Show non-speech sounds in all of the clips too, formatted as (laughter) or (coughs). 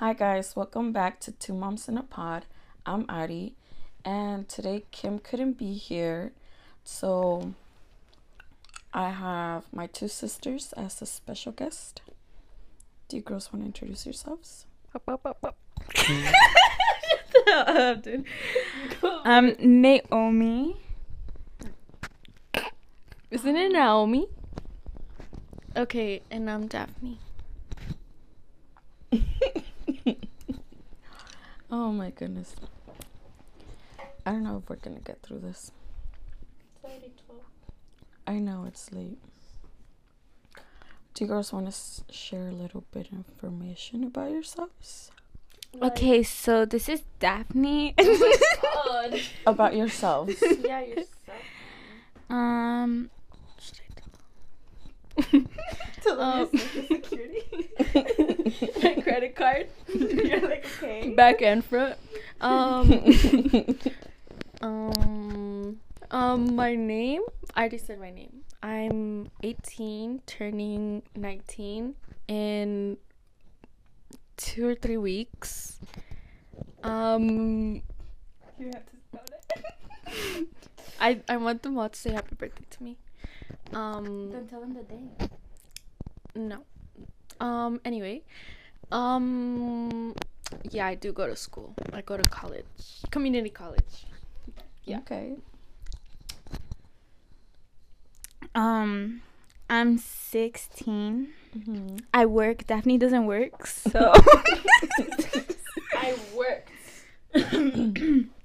Hi guys, welcome back to Two Moms in a Pod. I'm Ari, and today Kim couldn't be here, so I have my two sisters as a special guest. Do you girls want to introduce yourselves? dude. (laughs) Um, Naomi. Isn't it Naomi? Okay, and I'm Daphne. (laughs) oh my goodness. I don't know if we're gonna get through this. It's already 12. I know it's late. Do you girls want to s- share a little bit of information about yourselves? Okay, so this is Daphne. God. (laughs) About yourselves. yeah, you're um, (laughs) Them Um, security. (laughs) My credit card. (laughs) You're like, okay. back and front. Um, um, um, my name. I already said my name. I'm 18, turning 19 in two or three weeks. Um, You have to spell it. I I want them all to say happy birthday to me. Um, Then tell them the day. no. Um, anyway, um, yeah, I do go to school. I go to college, community college. Yeah. Okay. Um, I'm 16. hmm I work. Daphne doesn't work, so (laughs) (laughs) I worked. (clears throat) (clears throat)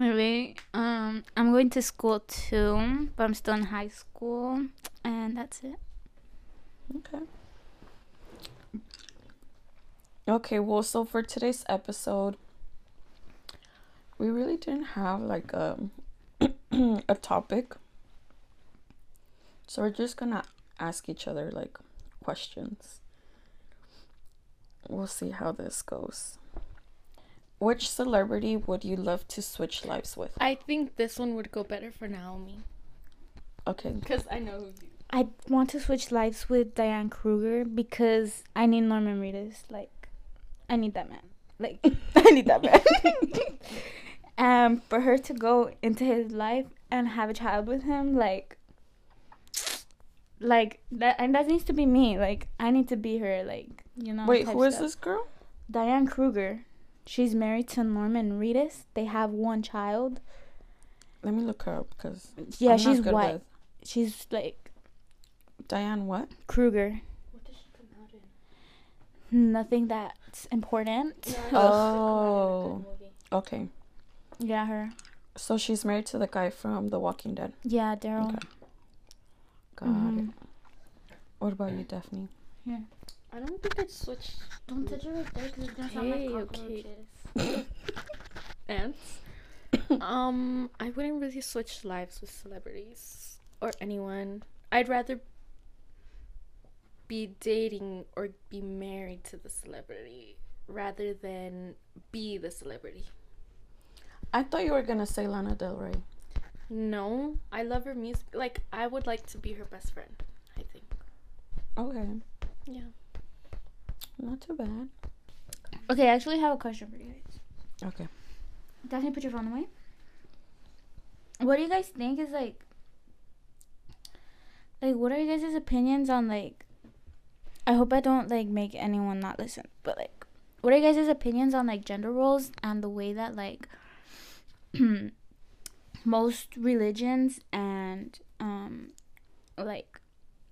anyway, um, I'm going to school too, but I'm still in high school, and that's it. Okay. Okay, well, so for today's episode, we really didn't have like a (clears throat) a topic. So we're just gonna ask each other like questions. We'll see how this goes. Which celebrity would you love to switch lives with? I think this one would go better for Naomi. Okay. Because I know who you. I want to switch lives with Diane Kruger because I need Norman Reedus. Like, I need that man. Like, (laughs) I need that man. (laughs) um, for her to go into his life and have a child with him, like, like that, and that needs to be me. Like, I need to be her. Like, you know. Wait, type who is stuff. this girl? Diane Kruger. She's married to Norman Reedus. They have one child. Let me look her up because Yeah, I'm not she's good white. with- She's like Diane what? Kruger. What did she come out in? Nothing that's important. (laughs) Oh. Okay. Yeah, her. So she's married to the guy from The Walking Dead. Yeah, Daryl. Okay. Got Mhm. it. What about you, Daphne? I don't think I'd switch. Don't touch it right there because it's gonna sound like okay. (coughs) Ants. (coughs) um, I wouldn't really switch lives with celebrities or anyone. I'd rather be dating or be married to the celebrity rather than be the celebrity. I thought you were gonna say Lana Del Rey. No, I love her music. Like, I would like to be her best friend, I think. Okay. Yeah. Not too bad. Okay, I actually have a question for you guys. Okay. Daphne, put your phone away. What do you guys think is like, like, what are you guys' opinions on like? I hope I don't like make anyone not listen, but like, what are you guys' opinions on like gender roles and the way that like (clears throat) most religions and um like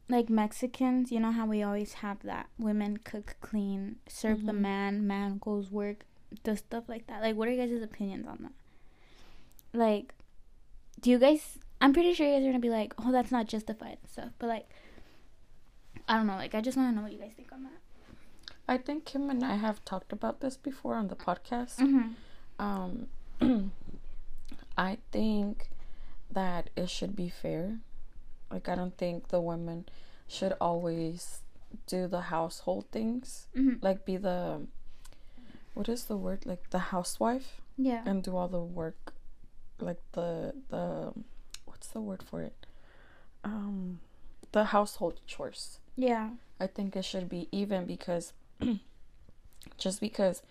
like Mexicans, you know how we always have that women cook, clean, serve the Mhm. man, man goes work, does stuff like that. Like, what are you guys' opinions on that? Like, do you guys? I'm pretty sure you guys are gonna be like, oh, that's not justified and stuff. But like, I don't know. Like, I just want to know what you guys think on that. I think Kim and I have talked about this before on the podcast. Mm-hmm. Um, (clears throat) I think that it should be fair. Like, I don't think the women should always do the household things. Mm-hmm. Like, be the what is the word? Like the housewife Yeah. and do all the work. Like the the what's the word for it? Um, the household chores. Yeah. I think it should be even because (clears throat) just because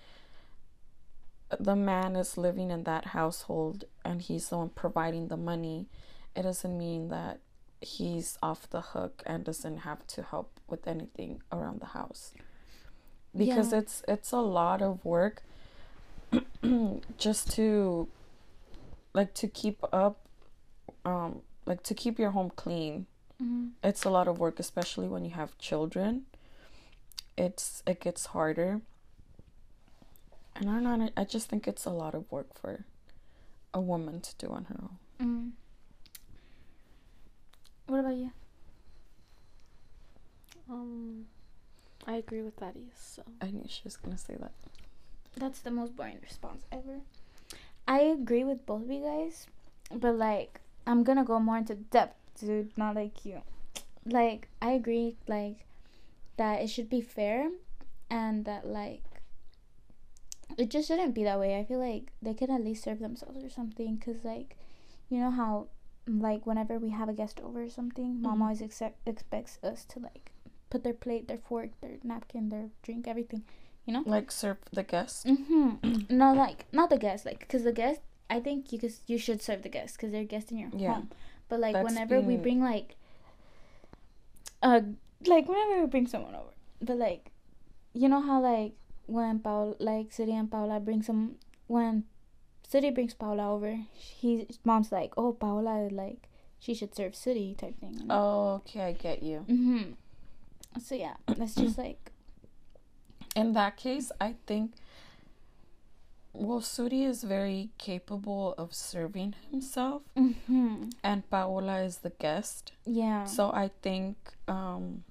the man is living in that household and he's the one providing the money, it doesn't mean that he's off the hook and doesn't have to help with anything around the house. Because Yeah. it's it's a lot of work (clears throat) just to like to keep up um like to keep your home clean Mhm. it's a lot of work especially when you have children it's it gets harder and i don't know i just think it's a lot of work for a woman to do on her own Mm. What about you? Um, I agree with Daddy. So i knew she was gonna say that That's the most boring response ever. I agree with both of you guys, but like I'm gonna go more into depth, dude. Not like you. Like I agree, like that it should be fair, and that like it just shouldn't be that way. I feel like they could at least serve themselves or something, cause like you know how like whenever we have a guest over or something, mom Mhm. always accept, expects us to like put their plate, their fork, their napkin, their drink, everything. You know, like serve the guest Mm-hmm. (clears throat) no, like not the guest, like because the guest, I think you could you should serve the guest because they're guests in your Yeah. home. But like That's whenever we bring like, uh, like whenever we bring someone over, but like, you know how like when Paul like City and Paula bring some when City brings Paola over, his mom's like, oh Paola, like she should serve City type thing. you know? oh okay i get you Mm-hmm. So yeah, that's just (clears throat) like in that case i think well suri is very capable of serving himself mm-hmm. and paola is the guest yeah. So I think um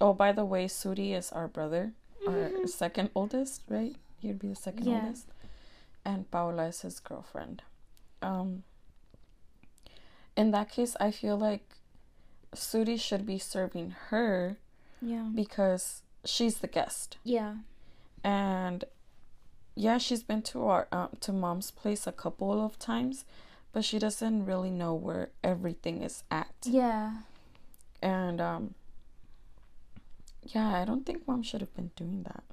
oh by the way, Suri is our brother, our second oldest, right? He'd be the second Yeah. oldest. And Paola is his girlfriend. Um in that case I feel like Suri should be serving her yeah. because she's the guest. Yeah. And yeah, she's been to our um, to mom's place a couple of times, but she doesn't really know where everything is at. Yeah. And um yeah, I don't think mom should have been doing that.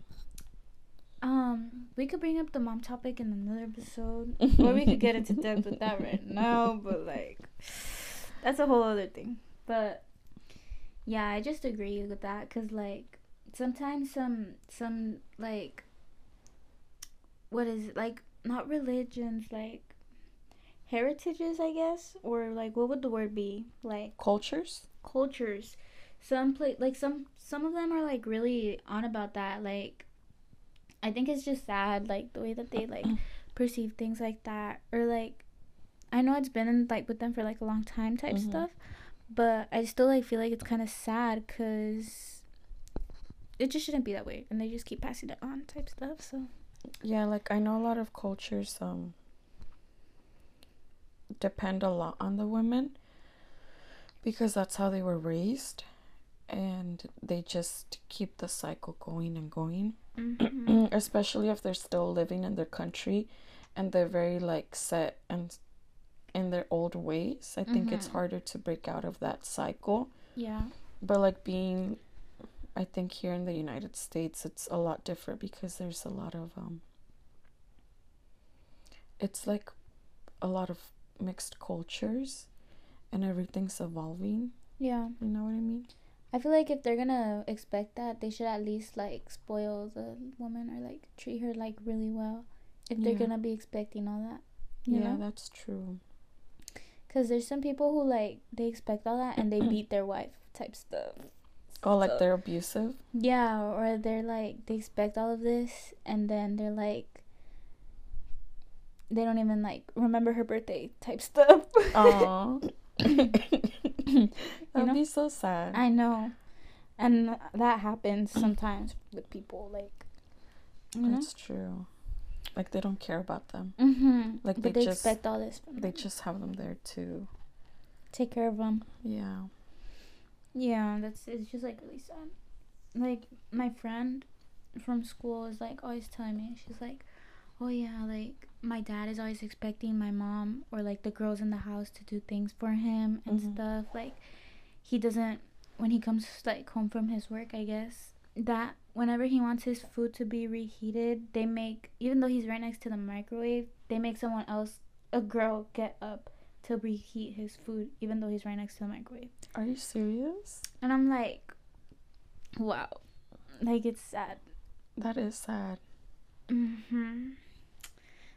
Um, we could bring up the mom topic in another episode, (laughs) or we could get into depth with that right now. But like, that's a whole other thing. But yeah, I just agree with that because like sometimes some some like what is it like not religions like heritages I guess or like what would the word be like Cultures? cultures some play like some some of them are like really on about that like i think it's just sad like the way that they like perceive things like that or like i know it's been in, like with them for like a long time type Mhm. stuff but i still like feel like it's kind of sad because it just shouldn't be that way and they just keep passing it on type stuff so Yeah, like I know a lot of cultures um depend a lot on the women because that's how they were raised and they just keep the cycle going and going. Mhm. (clears throat) Especially if they're still living in their country and they're very like set and in their old ways. I think it's Mhm. harder to break out of that cycle. yeah But like being I think here in the United States it's a lot different because there's a lot of um it's like a lot of mixed cultures and everything's evolving, yeah you know what I mean? I feel like if they're gonna expect that, they should at least like spoil the woman or like treat her like really well. If they're gonna be expecting all that, yeah, know, that's true. because there's some people who like they expect all that and they beat their wife type stuff. Oh, like So- they're abusive? Yeah, or they're like they expect all of this and then they're like they don't even like remember her birthday type stuff. (laughs) (laughs) Aw. That'd know? be so sad. I know, and that happens sometimes with people like you know. That's true. Like they don't care about them. Mm-hmm. Like, they they, just- expect all this from They just have them there to take care of them. yeah. Yeah, that's it's just like really sad. Like my friend from school is like always telling me she's like, "Oh yeah, like my dad is always expecting my mom or like the girls in the house to do things for him and Mhm. stuff. Like he doesn't when he comes like home from his work, I guess. that whenever he wants his food to be reheated, they make even though he's right next to the microwave, they make someone else, a girl, get up to reheat his food, even though he's right next to the microwave. Are you serious? And I'm like, wow, like it's sad. That is sad. hmm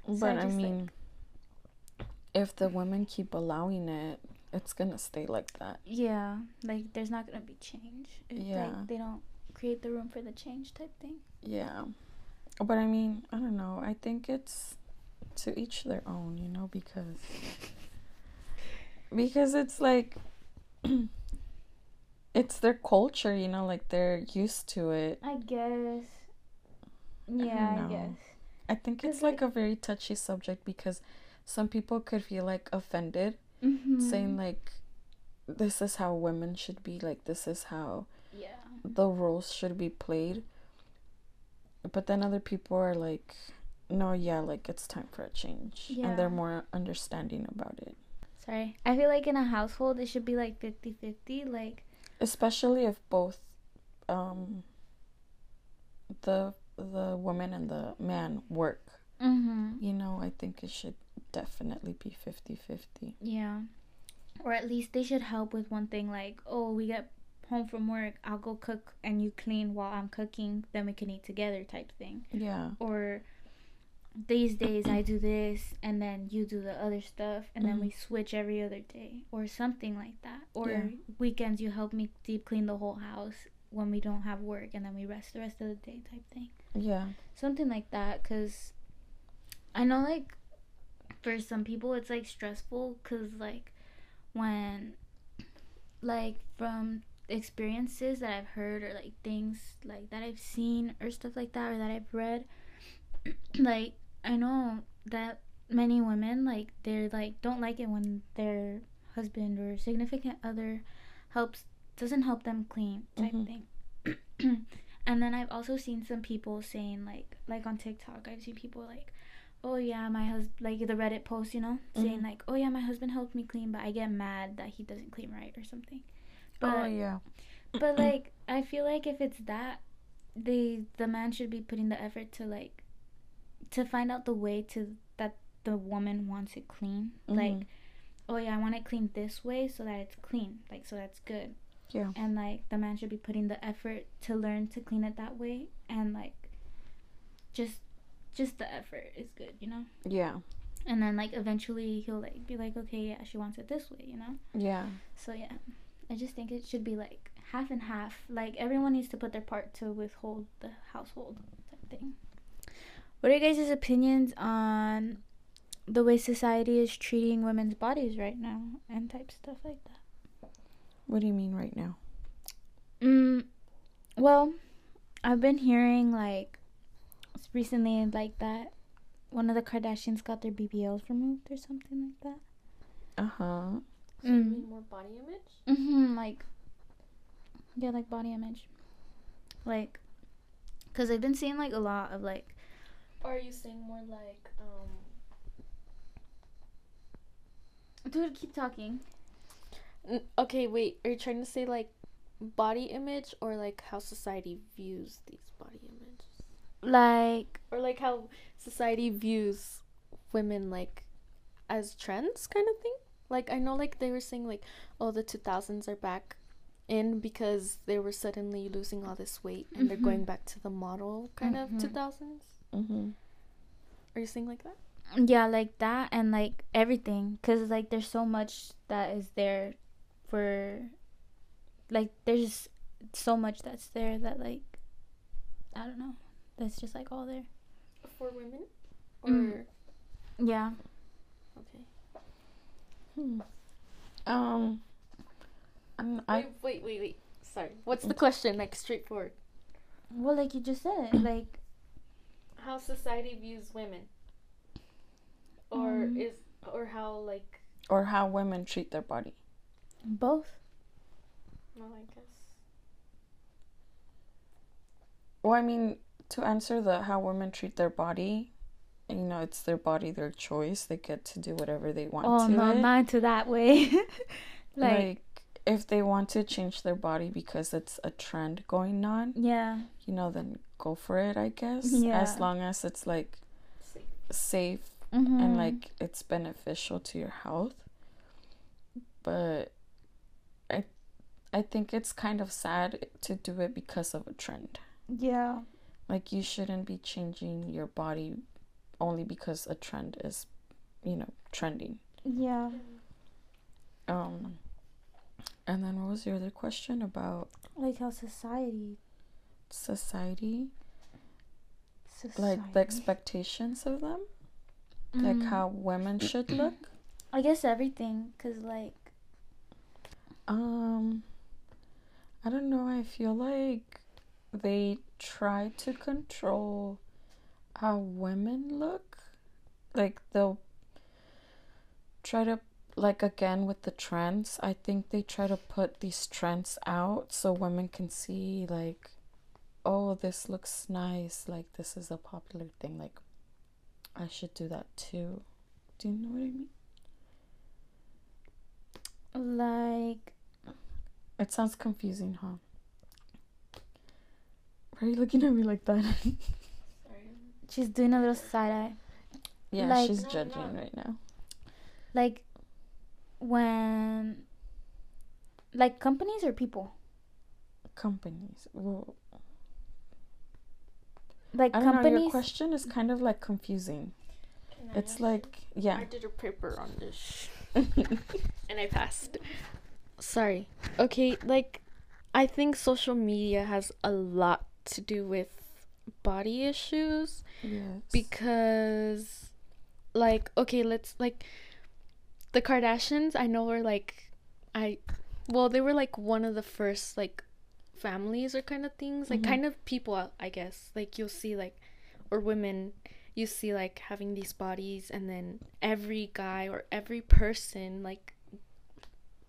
So But I I mean, if the women keep allowing it, it's gonna stay like that. Yeah, like there's not gonna be change. If, Yeah. like, they don't create the room for the change type thing. Yeah. But I mean, I don't know. I think it's to each their own, you know, because because it's like (clears throat) it's their culture, you know, like they're used to it. I guess. Yeah, I, know. guess. I think it's like a very touchy subject because some people could feel like offended Mm-hmm. saying like this is how women should be, like this is how yeah. the roles should be played. But then other people are like, no, yeah, like it's time for a change. And they're more understanding about it. Sorry. I feel like in a household it should be like 50-50, like Especially if both um the the woman and the man work. mhm. You know, I think it should definitely be 50-50. Yeah. Or at least they should help with one thing like, oh, we get home from work, I'll go cook and you clean while I'm cooking, then we can eat together type thing. Yeah. Or these days I do this and then you do the other stuff and then Mhm. we switch every other day or something like that. Or Yeah. weekends you help me deep clean the whole house when we don't have work and then we rest the rest of the day type thing. Yeah. Something like that cuz I know like for some people it's like stressful cuz like when like from experiences that I've heard or like things like that I've seen or stuff like that or that I've read (clears throat) like I know that many women like they're like don't like it when their husband or significant other helps doesn't help them clean type Mhm. thing. (clears throat) and then I've also seen some people saying like like on TikTok I've seen people like oh yeah my husband like the Reddit post you know saying Mhm. like oh yeah my husband helped me clean but I get mad that he doesn't clean right or something. But oh yeah. but (clears throat) like I feel like if it's that they the man should be putting the effort to like to find out the way to that the woman wants it clean. Like, Mhm. oh yeah, I want it clean this way so that it's clean. Like so that's good. Yeah. And like the man should be putting the effort to learn to clean it that way and like just just the effort is good, you know? Yeah. And then like eventually he'll like be like, Okay, yeah, she wants it this way, you know? Yeah. So yeah, I just think it should be like half and half. Like everyone needs to put their part to withhold the household type thing. What are your guys' opinions on the way society is treating women's bodies right now and type stuff like that? What do you mean right now? Mm, well, I've been hearing like recently like that one of the Kardashians got their BBLs removed or something like that. Uh huh. So you Mm. mean more body image? Mm-hmm. Like, yeah, like body image. Like, cause I've been seeing like a lot of like, are you saying more like um dude, keep talking. Okay, wait. Are you trying to say like body image or like how society views these body images? Like, Or like how society views women like as trends kind of thing? Like I know like they were saying like oh the 2000s are back in because they were suddenly losing all this weight and they're Mhm. going back to the model kind Mhm. of 2000s. Mm-hmm. Are you saying like that? yeah, like that and like everything, cause like there's so much that is there for, like there's so much that's there that like, I don't know, that's just like all there. For women? Or Mm. Yeah. okay. Hmm. Um. I'm, I Wait, wait, wait, wait. Sorry. What's the question? Like straightforward. Well, like you just said, (clears throat) like How society views women. Or Um, is or how like or how women treat their body. Both. well I guess. Well, I mean, to answer the how women treat their body, you know, it's their body, their choice. They get to do whatever they want Oh to no, it. not to that way. (laughs) like, like if they want to change their body because it's a trend going on, Yeah. you know, then go for it, I guess. Yeah. As long as it's like safe Mm-hmm. and like it's beneficial to your health. But I I think it's kind of sad to do it because of a trend. Yeah. Like you shouldn't be changing your body only because a trend is, you know, trending. Yeah. Um and then what was your other question about Like how society. society? society. Like the expectations of them? Like Mm. how women should look? I guess everything, cause like. Um, I don't know. I feel like they try to control how women look. Like they'll try to like again with the trends. I think they try to put these trends out so women can see like oh, this looks nice. Like this is a popular thing. Like I should do that too. Do you know what I mean? Like. It sounds confusing, huh? Why are you looking at me like that? (laughs) She's doing a little side eye. yeah, Like- she's judging no. right now. Like. When. Like companies or people? Companies. Well, Like I don't know. Your question is kind of like confusing. It's like, yeah. I did a paper on this (laughs) and I passed. Sorry. Okay, like I think social media has a lot to do with body issues yes. because like okay, let's like the Kardashians, I know were like I well, they were like one of the first like families or kind of things, like Mhm. kind of people, I guess. Like you'll see like or women you see like having these bodies and then every guy or every person like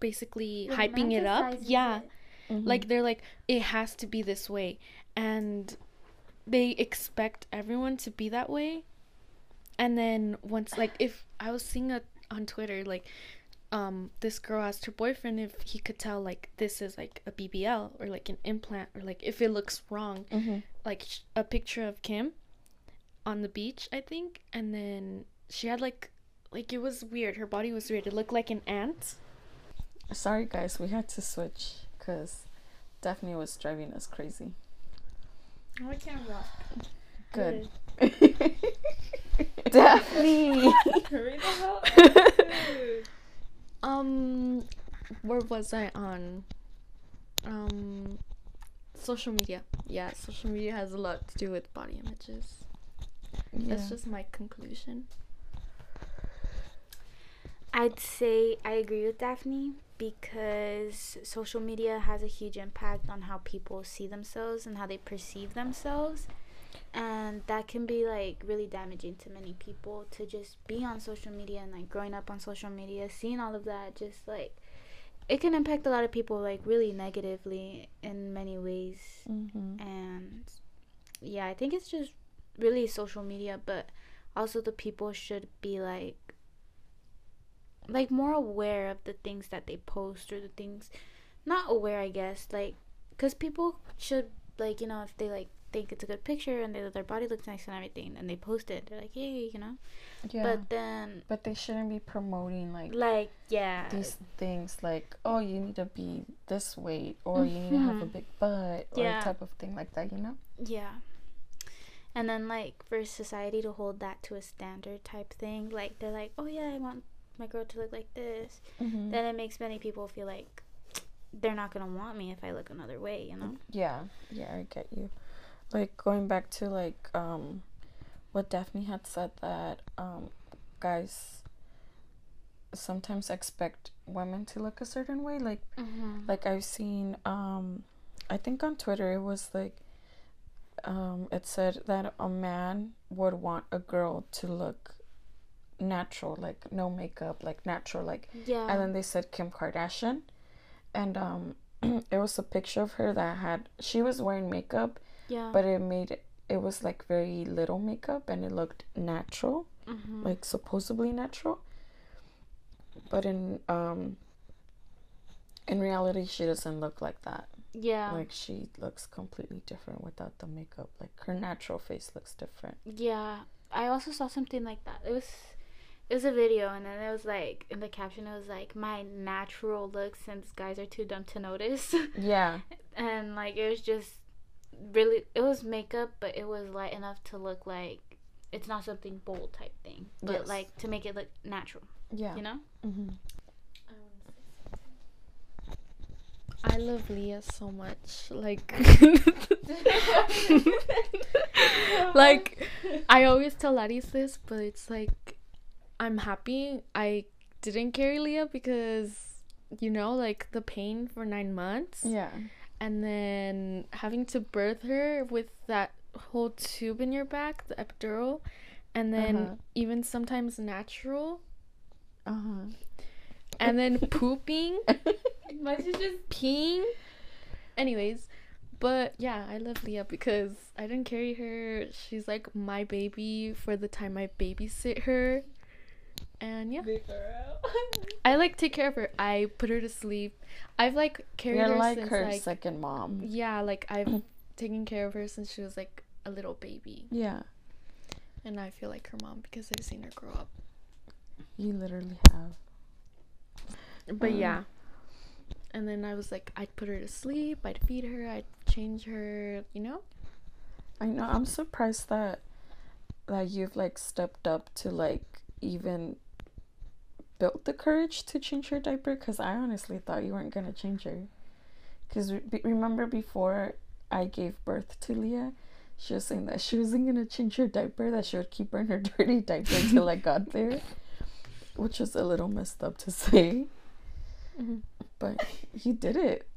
basically hyping it up. romanticizes Yeah. it. Mhm. Like they're like it has to be this way and they expect everyone to be that way. And then once like if I was seeing a on Twitter like um this girl asked her boyfriend if he could tell like this is like a BBL or like an implant or like if it looks wrong Mhm. like sh- a picture of Kim on the beach, I think, and then she had like like it was weird. Her body was weird. It looked like an ant. Sorry, guys. We had to switch because Daphne was driving us crazy. Oh, I can't rock. Good. (laughs) Daphne. (laughs) Hurry the hell (laughs) Um, where was I on? Um, social media. Yeah, social media has a lot to do with body images. yeah. That's just my conclusion. I'd say I agree with Daphne because social media has a huge impact on how people see themselves and how they perceive themselves. And that can be like really damaging to many people to just be on social media and like growing up on social media, seeing all of that, just like it can impact a lot of people like really negatively in many ways. Mhm. And yeah, I think it's just really social media, but also the people should be like like more aware of the things that they post or the things not aware i guess like because people should like you know if they like think it's a good picture and they, their body looks nice and everything and they post it they're like yay you know Yeah. but then but they shouldn't be promoting like like yeah these things like oh you need to be this weight or you need to have a Mhm. big butt or Yeah. a type of thing like that you know yeah and then like for society to hold that to a standard type thing like they're like oh yeah i want my girl to look like this mm-hmm. then it makes many people feel like they're not gonna want me if i look another way you know yeah yeah i get you like going back to like um what daphne had said that um guys sometimes expect women to look a certain way like mm-hmm. like I've seen um I think on Twitter it was like um it said that a man would want a girl to look natural like no makeup like natural like yeah and then they said Kim Kardashian and um (clears throat) it was a picture of her that had she was wearing makeup yeah but it made it was like very little makeup and it looked natural mm-hmm. like supposedly natural but in um In reality, she doesn't look like that. Yeah. Like she looks completely different without the makeup. Like her natural face looks different. Yeah, I also saw something like that. It was it was a video and then it was like in the caption it was like my natural look since guys are too dumb to notice. (laughs) Yeah. and like it was just really it was makeup but it was light enough to look like it's not something bold type thing. But Yes. like to make it look natural, Yeah. you know? hmm I love Leah so much. Like, (laughs) (laughs) like I always tell Laddie's this, but it's like I'm happy I didn't carry Leah because you know, like the pain for nine months, Yeah. and then having to birth her with that whole tube in your back, the epidural, and then Uh-huh. even sometimes natural, Uh huh. and then pooping. (laughs) My sister's peeing. Anyways, but yeah, I love Leah because I didn't carry her. She's like my baby for the time I babysit her. And yeah, (laughs) I like take care of her. I put her to sleep. I've like carried You're her like since her like second mom. yeah, like I've (clears throat) taken care of her since she was like a little baby, Yeah. and I feel like her mom because I've seen her grow up. You literally have. But Mm. yeah. And then I was like, I'd put her to sleep, I'd feed her, I'd change her, you know? I know. I'm surprised that that you've like stepped up to like even built the courage to change her diaper. Cause I honestly thought you weren't gonna change her. Cause re- remember before I gave birth to Leah, she was saying that she wasn't gonna change her diaper. That she would keep her in her (laughs) dirty diaper until I got there, which was a little messed up to say. Mhm. But you did it.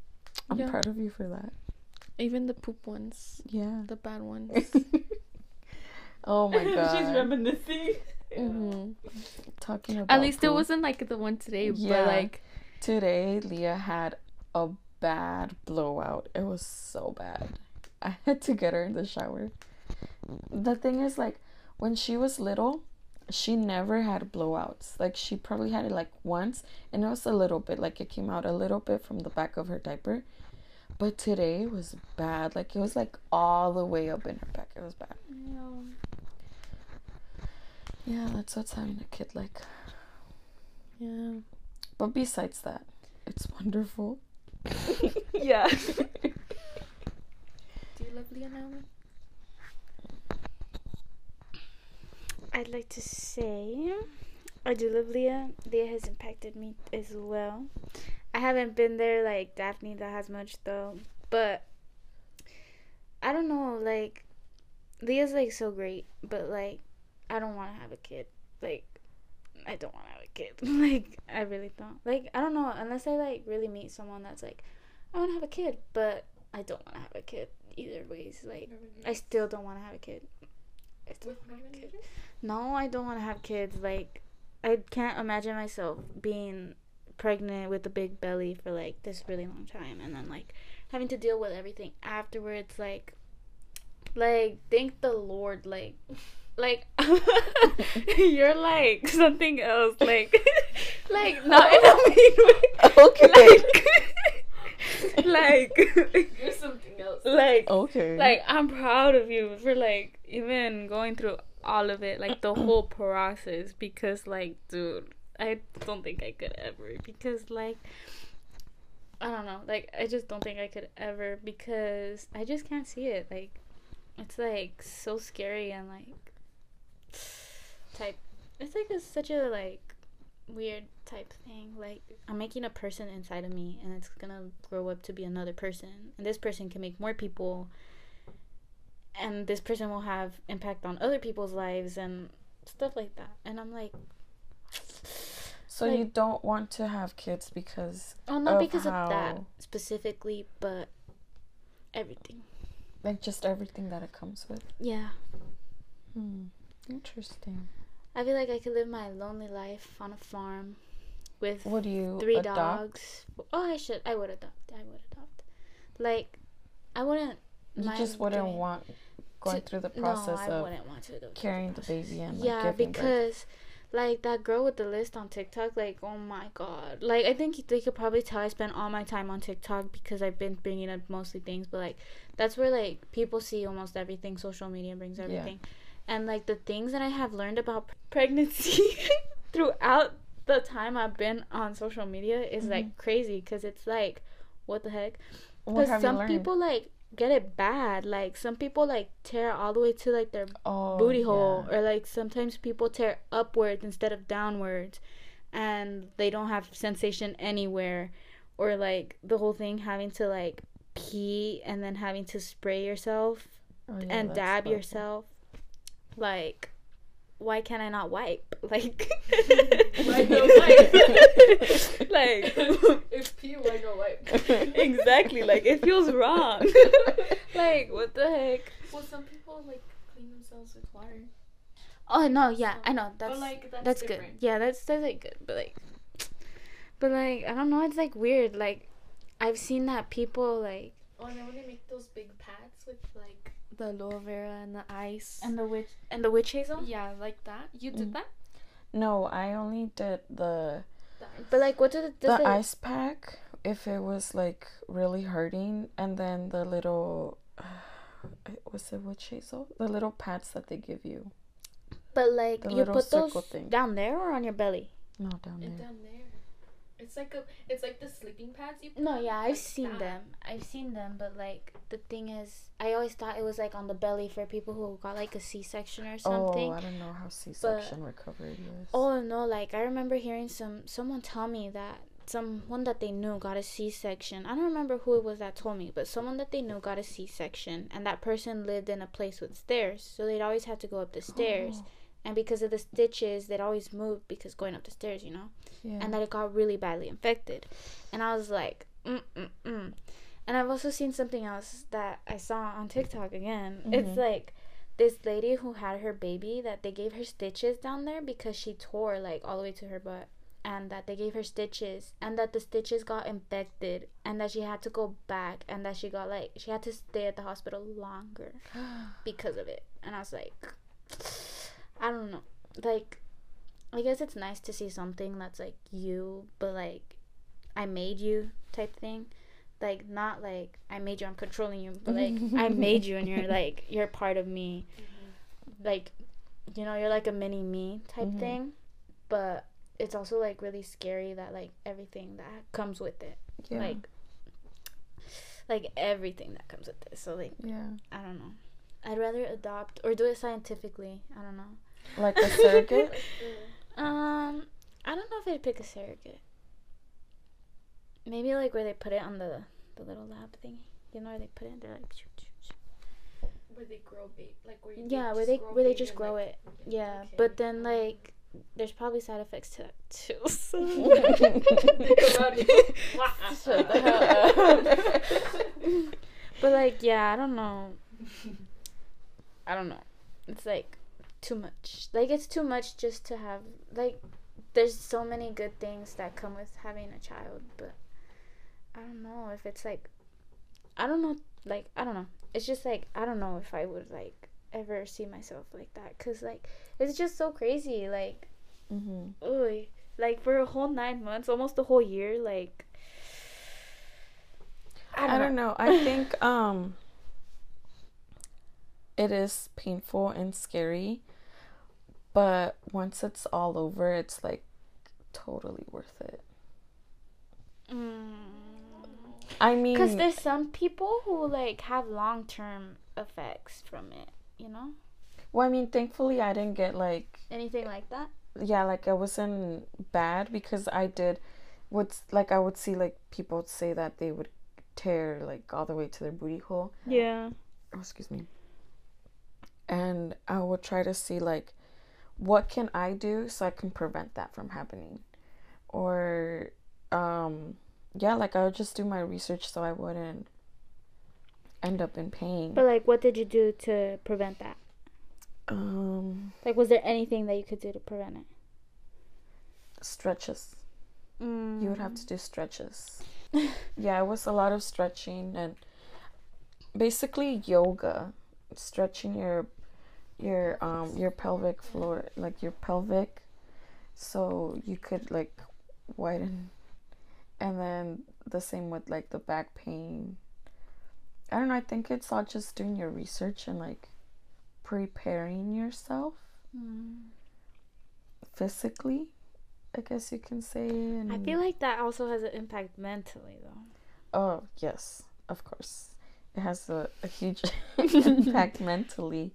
I'm Yeah. proud of you for that. Even the poop ones, Yeah. the bad ones. (laughs) oh my (laughs) god. She's reminiscing. Hmm talking about At least it wasn't like the one today, Yeah. but like, today leah had a bad blowout. It was so bad. I (laughs) had to get her in the shower. The thing is like when she was little she never had blowouts. Like she probably had it like once and it was a little bit like it came out a little bit from the back of her diaper. But today it was bad. Like it was like all the way up in her back. It was bad. Yeah that's what's having a kid like yeah. But besides that, it's wonderful. (laughs) Yeah. (laughs) Do you love Leah now? I'd like to say I do love Leah. Leah has impacted me as well. I haven't been there like Daphne that has much though, but I don't know. Like Leah's like so great, but like I don't want to have a kid. Like I don't want to have a kid. (laughs) like I really don't. Like I don't know unless I like really meet someone that's like I want to have a kid, but I don't want to have a kid either ways. Like I still don't want to have a kid. I still want have a kid. No, I don't want to have kids. Like, I can't imagine myself being pregnant with a big belly for like this really long time and then like having to deal with everything afterwards. Like, like thank the Lord. Like, (laughs) like (laughs) you're like something else. Like, (laughs) like not in a mean way. Okay. Like, (laughs) like You're something else. like okay. like I'm proud of you for like even going through all of it, like the (clears throat) whole process. Because like, dude, I don't think I could ever. Because like, I don't know. Like, I just don't think I could ever because I just can't see it. Like, it's like so scary and like type. It's like a, such a like weird type thing. Like I'm making a person inside of me, and it's gonna grow up to be another person, and this person can make more people, and this person will have impact on other people's lives and stuff like that. And I'm like, so like- you don't want to have kids because oh, not Of because of that specifically, but everything. like just everything that it comes with. Yeah, Hmm. Interesting. I feel like I could live my lonely life on a farm with Would you three adopt? dogs. Oh, I should. I would adopt. I would adopt. Like, I wouldn't. You just wouldn't doing- want going to- through the No, process I of wouldn't want to go carrying the process. baby and like yeah, giving birth. because like that girl with the list on TikTok, like oh my god, like I think they could probably tell I spend all my time on TikTok because I've been bringing up mostly things, but like that's where like people see almost everything. Social media brings everything, yeah. And like the things that I have learned about pregnancy (laughs) throughout the time I've been on social media is mm-hmm. like crazy because it's like, what the heck? Because some people like get it bad. Like some people like tear all the way to like their oh, booty hole, yeah. or like sometimes people tear upwards instead of downwards, and they don't have sensation anywhere, or like the whole thing having to like pee and then having to spray yourself oh, yeah, and dab yourself, like why can't I not wipe? (laughs) Like, why (laughs) no wipe? (laughs) like, if pee, why no wipe? exactly. Like, it feels wrong. like, what the heck? Well, some people like clean themselves with water. Oh no, yeah, so, I know. That's like, that's, that's good. Yeah, that's that's like good. But like, but like, I don't know. It's like weird. Like, I've seen that people like. Oh, and then when they make those big pads with like the aloe vera and the ice and the witch and the witch hazel. Yeah, like that. You did mm. that? No, I only did the. But like, what did it, the ice pack? If it was like really hurting, and then the little, (sighs) uh, was it witch hazel? The little pads that they give you. But like, the you put those thing. down there or on your belly? No, down there. Down there. It's like a, it's like the sleeping pads you. no, yeah, I've like seen that. them. I've seen them, but like the thing is, I always thought it was like on the belly for people who got like a C-section or something. Oh, I don't know how C-section but, recovery is. Oh no, like I remember hearing some someone tell me that someone that they knew got a C-section. I don't remember who it was that told me, but someone that they knew got a C-section, and that person lived in a place with stairs, so they'd always have to go up the stairs. Oh and because of the stitches they'd always move because going up the stairs you know? Yeah. and that it got really badly infected. And i was like mm mm mm. And i've also seen something else that i saw on tiktok again. Mm-hmm. it's like this lady who had her baby that they gave her stitches down there because she tore like all the way to her butt. And that they gave her stitches. And that the stitches got infected. And that she had to go back. And that she got like she had to stay at the hospital longer (gasps) because of it. And i was like I don't know. Like, I guess it's nice to see something that's like you, but like, I made you type thing. Like, not like I made you, I'm controlling you, but like, I (laughs) made you and you're like, you're part of me. Mm-hmm. Like, you know, you're like a mini me type mm-hmm. thing. But it's also like really scary that like everything that comes with it. Yeah. Like, like everything that comes with it. So, like, yeah. I don't know. I'd rather adopt or do it scientifically. I don't know. Like a surrogate? (laughs) um, I don't know if I'd pick a surrogate. Maybe like where they put it on the the little lab thingy. You know where they put it? They're like. Where they grow bait, like where you yeah, where they where they just grow like, it. Yeah, okay. but then like there's probably side effects to that too. (laughs) So. (laughs) but like, yeah, I don't know. I don't know. It's like too much. Like it's too much just to have like there's so many good things that come with having a child, but I don't know if it's like I don't know like I don't know. It's just like I don't know if I would like ever see myself like that cuz like it's just so crazy like mhm. like for a whole 9 months, almost a whole year like I don't, I don't know. know. I think (laughs) um it is painful and scary but once it's all over, it's like totally worth it. Mm. I mean, because there's some people who like have long term effects from it, you know. Well, I mean, thankfully, I didn't get like anything like that. Yeah, like I wasn't bad because I did. What's like I would see like people say that they would tear like all the way to their booty hole. Yeah. Oh, excuse me. And I would try to see like what can I do so I can prevent that from happening? Or, um, yeah, like I would just do my research so I wouldn't end up in pain. But like, what did you do to prevent that? Um, like, was there anything that you could do to prevent it? Stretches. Mm. You would have to do stretches. (laughs) yeah, it was a lot of stretching and basically yoga, stretching your your um your pelvic floor like your pelvic so you could like widen. And then the same with like the back pain. I don't know i think it's all just doing your research and like preparing yourself. Physically i guess you can say and I feel like that also has an impact mentally, though. oh yes of course. It has a, a huge (laughs) (laughs) impact mentally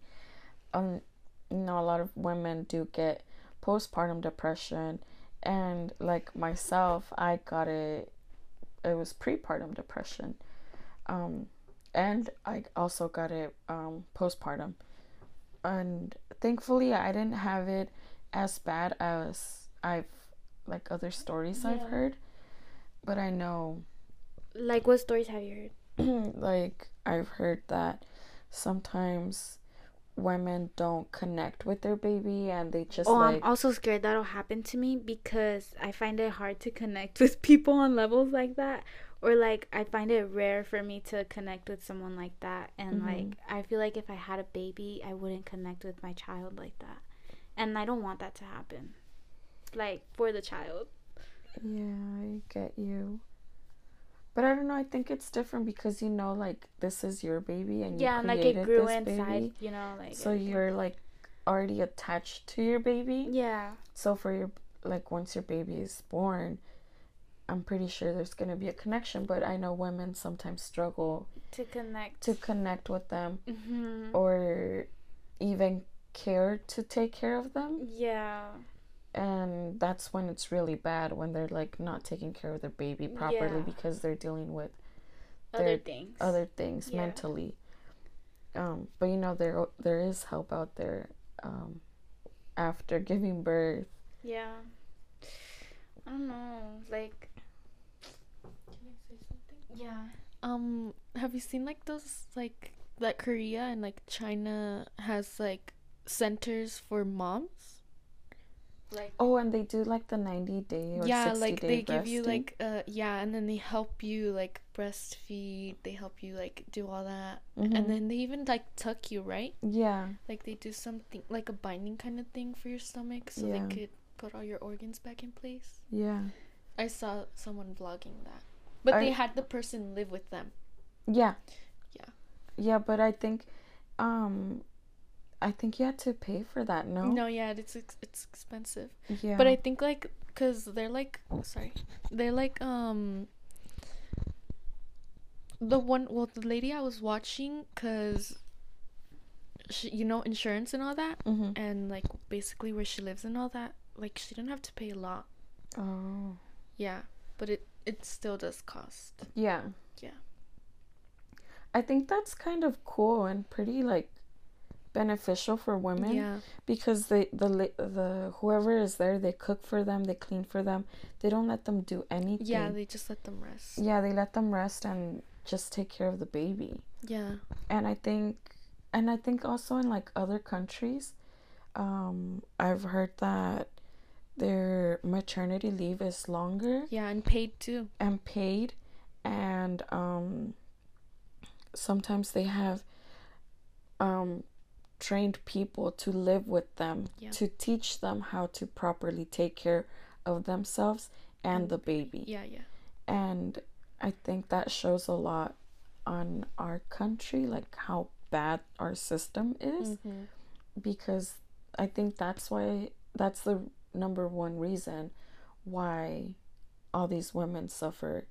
um you know a lot of women do get postpartum depression. And like myself i got it it was prepartum depression. Um and i also got it um postpartum. And thankfully i didn't have it as bad as i've like other stories i've heard. But i know Like, what stories have you heard? (clears throat) like I've heard that sometimes women don't connect with their baby and they just oh, like I'm also scared that'll happen to me because I find it hard to connect (laughs) with people on levels like that. Or like I find it rare for me to connect with someone like that. And Mhm. like I feel like if I had a baby, I wouldn't connect with my child like that. And I don't want that to happen. Like for the child. yeah, I get you. But I don't know, I think it's different because you know like this is your baby and you yeah, and like it grew inside, baby. you know, like So you're like already attached to your baby. Yeah. So for your like once your baby is born, I'm pretty sure there's going to be a connection, but I know women sometimes struggle To connect. to connect with them hmm or even care to take care of them Yeah. And that's when it's really bad when they're like not taking care of their baby properly Yeah. because they're dealing with Other There- things. other things Yeah. mentally um but you know there there is help out there um after (laughs) giving birth Yeah. I don't know. Like, can i say something? yeah. Um, have you seen like those like that Korea and like China has like centers for moms? Like, oh and they do like the 90 day or yeah, 60 like day they give you like uh yeah, and then they help you like breastfeed. They help you like do all that, Mhm. and then they even like tuck you right. yeah Like they do something like a binding kind of thing for your stomach, so Yeah. they could put all your organs back in place. yeah I saw someone vlogging that, but they had the person live with them. yeah Yeah. yeah but i think um i think you had to pay for that no No, yeah, it's ex- it's expensive. yeah But I think like cuz they're like sorry. They're like um the one well the lady I was watching cuz she, you know insurance and all that mm-hmm. and like basically where she lives and all that like she didn't have to pay a lot. oh Yeah, but it it still does cost. Yeah. Yeah. I think that's kind of cool and pretty like beneficial for women Yeah. because they the the whoever is there they cook for them, they clean for them. They don't let them do anything. Yeah, they just let them rest. yeah, they let them rest and just take care of the baby. Yeah. And I think and I think also in like other countries um I've heard that their maternity leave is longer Yeah, and paid too. and paid and um sometimes they have um trained people to live with them Yeah. to teach them how to properly take care of themselves and the baby Yeah, yeah. and i think that shows a lot on our country like how bad our system is Mhm. because I think that's why that's the number one reason why all these women suffer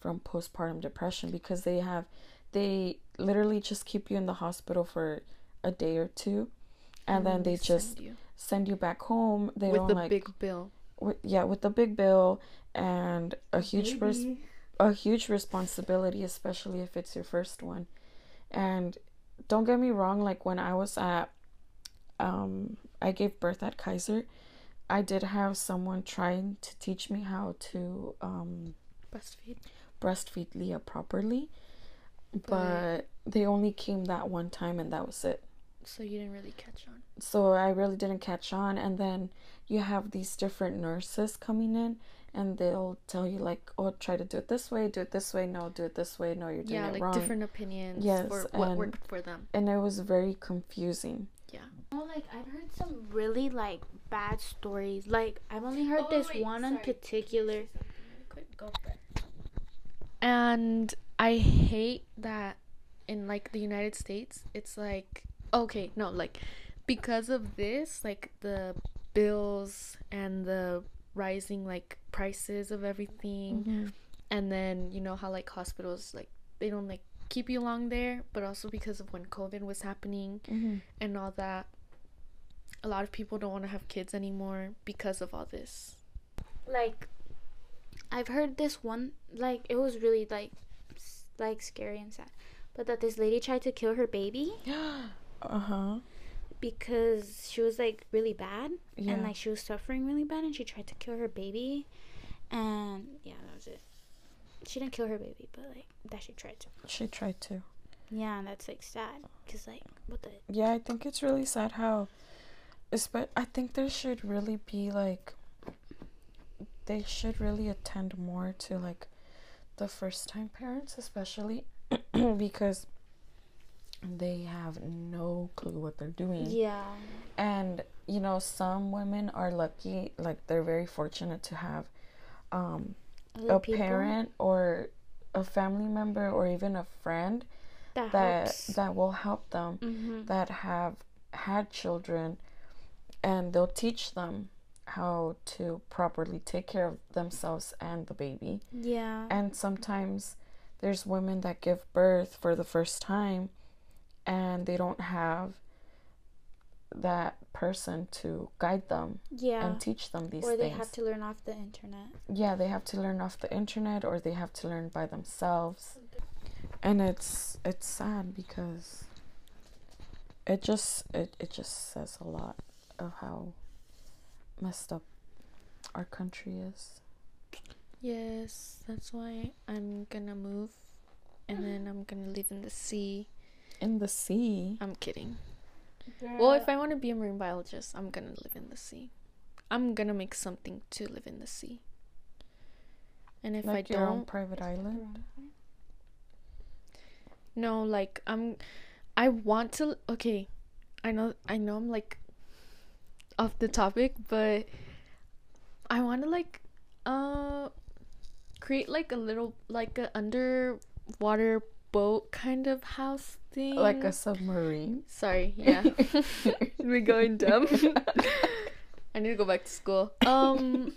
from postpartum depression because they have they literally just keep you in the hospital for a day or two and, then they just send you send you back home they with don't the like big bill. with, yeah with the big bill and a huge res- a huge responsibility, especially if it's your first one. And don't get me wrong, like when I was at, um, I gave birth at Kaiser, I did have someone trying to teach me how to um, Breastfeed. breastfeed Leah properly, But- but they only came that one time and that was it. So you didn't really catch on. So I really didn't catch on. And then you have these different nurses coming in and they'll tell you, like, oh, try to do it this way, do it this way, no, do it this way, no, you're doing Yeah, it like wrong. different opinions Yes, for what and- worked for them. and it was very confusing yeah. Oh, like I've heard some really like bad stories. Like I've only heard Oh, this wait, one in particular. Go. And I hate that in like the United States, it's like okay, no, like because of this, like the bills and the rising like prices of everything Mm-hmm. and then you know how like hospitals like they don't like keep you long there, but also because of when COVID was happening Mm-hmm. and all that a lot of people don't want to have kids anymore because of all this. Like I've heard this one. Like it was really like like scary and sad. But that this lady tried to kill her baby (gasps) (gasps) (gasps) Uh huh. because she was like really bad Yeah. and like she was suffering really bad and she tried to kill her baby and yeah that was it she didn't kill her baby but like that she tried to she tried to. yeah and that's like sad because like what the Yeah, I think it's really sad how, espe- I think there should really be like, they should really attend more to like the first time parents, especially (clears throat) because they have no clue what they're doing. yeah And, you know, some women are lucky, like, they're very fortunate to have um, a people parent or a family member or even a friend that, that that will help them mm-hmm. that have had children and they'll teach them how to properly take care of themselves and the baby. yeah And sometimes there's women that give birth for the first time and they don't have that person to guide them yeah and teach them these things. or they things. have to learn off the internet yeah, they have to learn off the internet or they have to learn by themselves. And it's it's sad because it just it, it just says a lot of how messed up our country is. Yes, that's why I'm gonna move and then I'm gonna live in the sea. In the sea. I'm kidding. Well, if I want to be a marine biologist, I'm gonna live in the sea. I'm gonna make something to live in the sea. And if like I your own don't, private island. no, like I'm, I want to. Okay, I know, I know, I'm like off the topic, but I want to like, uh, create like a little like a underwater boat kind of house thing. Like a submarine. Sorry, yeah. (laughs) We're going dumb. (laughs) I need to go back to school. Um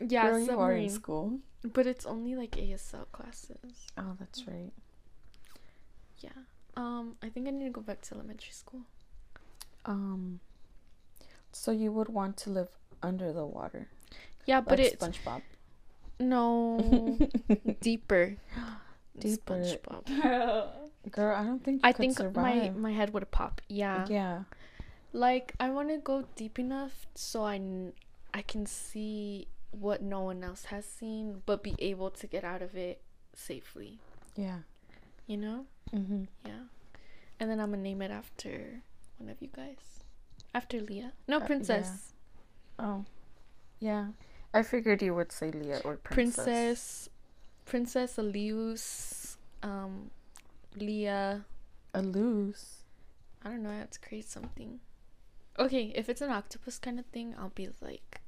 yeah, Girl, you are in submarine. school. But it's only like ASL classes. Oh, that's right. Yeah. Um I think I need to go back to elementary school. Um so you would want to live under the water. Yeah, but like it's SpongeBob. no (laughs) deeper. Deeper. SpongeBob. (laughs) Girl, I don't think I could think my survive. my head would pop. Yeah. yeah. Like I want to go deep enough so I I can see what no one else has seen but be able to get out of it safely. Yeah. You know? Mhm. Yeah. And then I'm gonna name it after one of you guys. After Leah. No, Uh, yeah. Princess. Oh. Yeah. I figured you would say Leah or Princess. Princess. Princess Elius. Um, Leah. A. I don't know. I have to create something. Okay, if it's an octopus kind of thing, I'll be like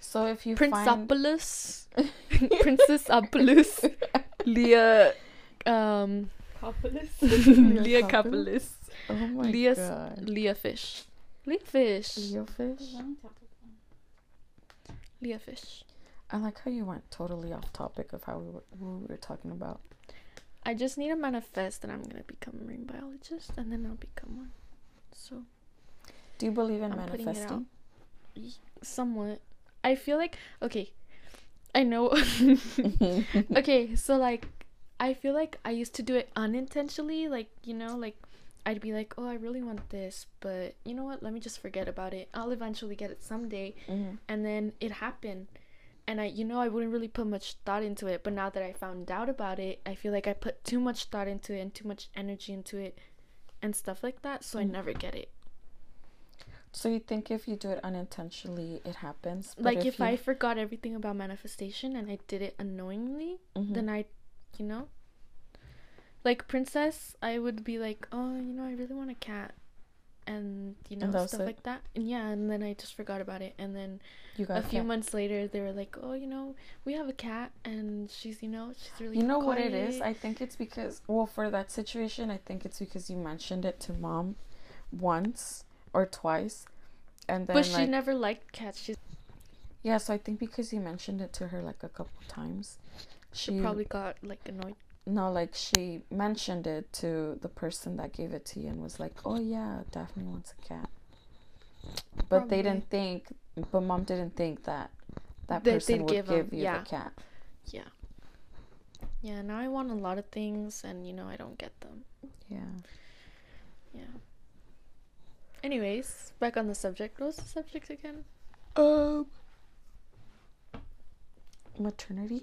So if you find Princeopolis. (laughs) Princess Opulus. Leah. Um. (laughs) Leah Copolis. Oh my Leah. god. Leah Fish. Leah Fish. Leo fish. Leah Fish. I like how you went totally off topic of how we were, we were talking about. I just need to manifest that I'm gonna become a marine biologist, and then I'll become one. So Do you believe in I'm manifesting? somewhat, I feel like okay. I know. (laughs) (laughs) okay, so like, I feel like I used to do it unintentionally. Like you know, like I'd be like, oh, I really want this, but you know what? Let me just forget about it. I'll eventually get it someday. Mhm. and then it happened and i you know i wouldn't really put much thought into it but now that i found out about it i feel like i put too much thought into it and too much energy into it and stuff like that so i Mm. never get it So you think if you do it unintentionally, it happens? but like if, you- i forgot everything about manifestation and i did it unknowingly Mhm. then i you know like princess i would be like oh you know i really want a cat and you know And stuff it? like that. And yeah, and then I just forgot about it. And then You got a few cat. months later, they were like, "Oh, you know, we have a cat, and she's you know she's really You know what it is? I think it's because well, for that situation, I think it's because you mentioned it to mom once or twice, and then but she like, never liked cats. She, yeah. So I think because you mentioned it to her like a couple times, she she probably got like annoyed. No like she mentioned it to the person that gave it to you and was like, oh yeah, Daphne wants a cat. But they didn't think, but mom didn't think that that That person would give give, you yeah. the cat. Yeah. Yeah. Now I want a lot of things, and you know I don't get them. Yeah. Yeah. Anyways, back on the subject. What was the subject again? Um. Maternity.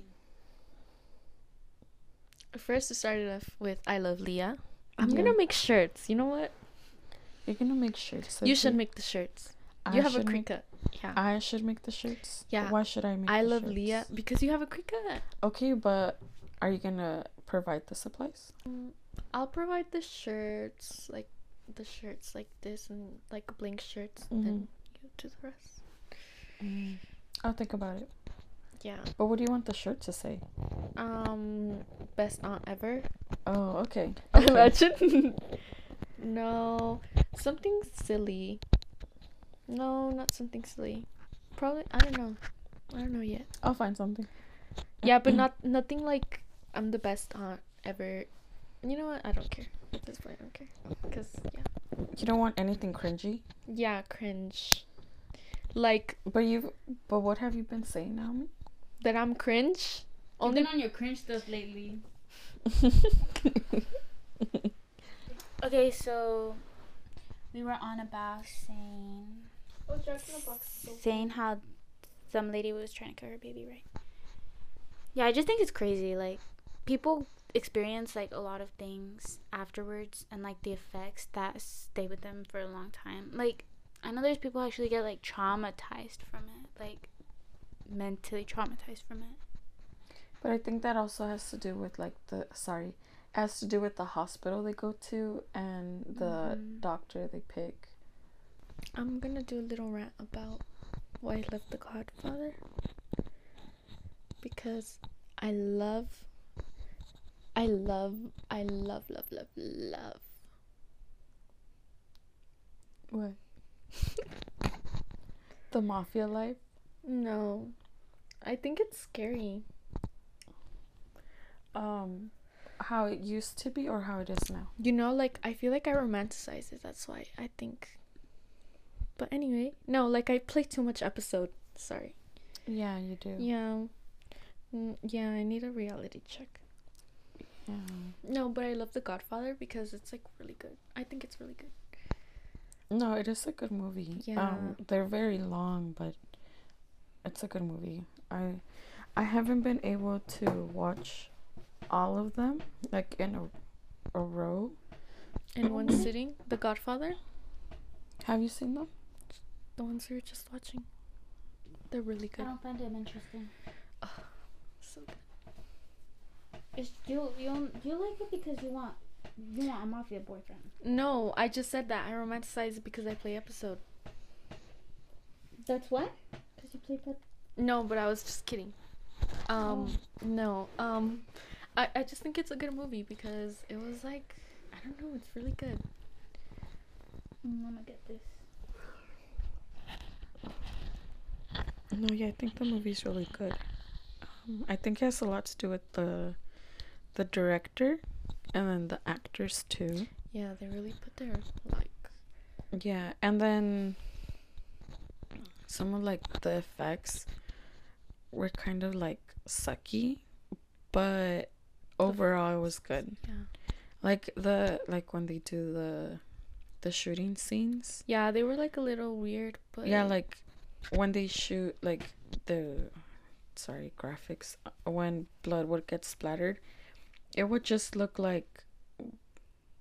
First, it started off with "I love Leah." I'm Yeah. gonna make shirts. You know what? You're gonna make shirts. you should make the shirts. I you have a make- Yeah. I should make the shirts. Yeah. Why should I make? I love shirts? Leah because you have a cricut. Okay, but are you gonna provide the supplies? Mm, I'll provide the shirts, like the shirts like this and like blank shirts, and then you do the rest. Mm. I'll think about it. Yeah. But what do you want the shirt to say? Um, best aunt ever. Oh, okay. (laughs) okay. Imagine. (laughs) no, something silly. No, not something silly. Probably I don't know. I don't know yet. I'll find something. Yeah, but (clears throat) not nothing like I'm the best aunt ever. You know what? I don't care. At this point, I don't care. Cause yeah, You don't want anything cringy. yeah, cringe. Like But you. But what have you been saying, Naomi? That I'm cringe. You've Only been on your cringe stuff lately. (laughs) Okay, so we were on about saying saying how some lady was trying to kill her baby, right? Yeah, I just think it's crazy. Like people experience like a lot of things afterwards and like the effects that stay with them for a long time. Like I know there's people who actually get like traumatized from it, like mentally traumatized from it. But I think that also has to do with like the sorry, has to do with the hospital they go to and the Mhm. doctor they pick. I'm gonna do a little rant about why I love The Godfather. Because I love, I love, I love, love, love, love. What? (laughs) the mafia life. No, I think it's scary. Um, how it used to be or how it is now. You know, like I feel like I romanticize it. That's why I think. But anyway, no, like I play too much episode. Sorry. Yeah, you do. Yeah. Mm, yeah, I need a reality check. Yeah. No, but I love The Godfather because it's like really good. I think it's really good. No, it is a good movie. Yeah. Um, they're very long, but it's a good movie. I I haven't been able to watch all of them like in a, a row. In one sitting, The Godfather, Have you seen them? the ones we were just watching, they're really good. I don't find them interesting. Oh, So good. It's, you you you like it because you want you want a mafia boyfriend. No, I just said that I romanticize it because I play episode. That's what? Because you play that. No, but I was just kidding. Um, no. Um, I I just think it's a good movie because it was like I don't know, it's really good. Mm, I'm gonna get this. No, yeah, I think the movie's really good. Um, I think it has a lot to do with the the director and then the actors too. Yeah, they really put their like. Yeah, and then some of like the effects were kind of like sucky, but overall it was good. Yeah. Like the like when they do the the shooting scenes. Yeah, they were like a little weird, but Yeah, like when they shoot like the sorry, graphics when blood would get splattered, it would just look like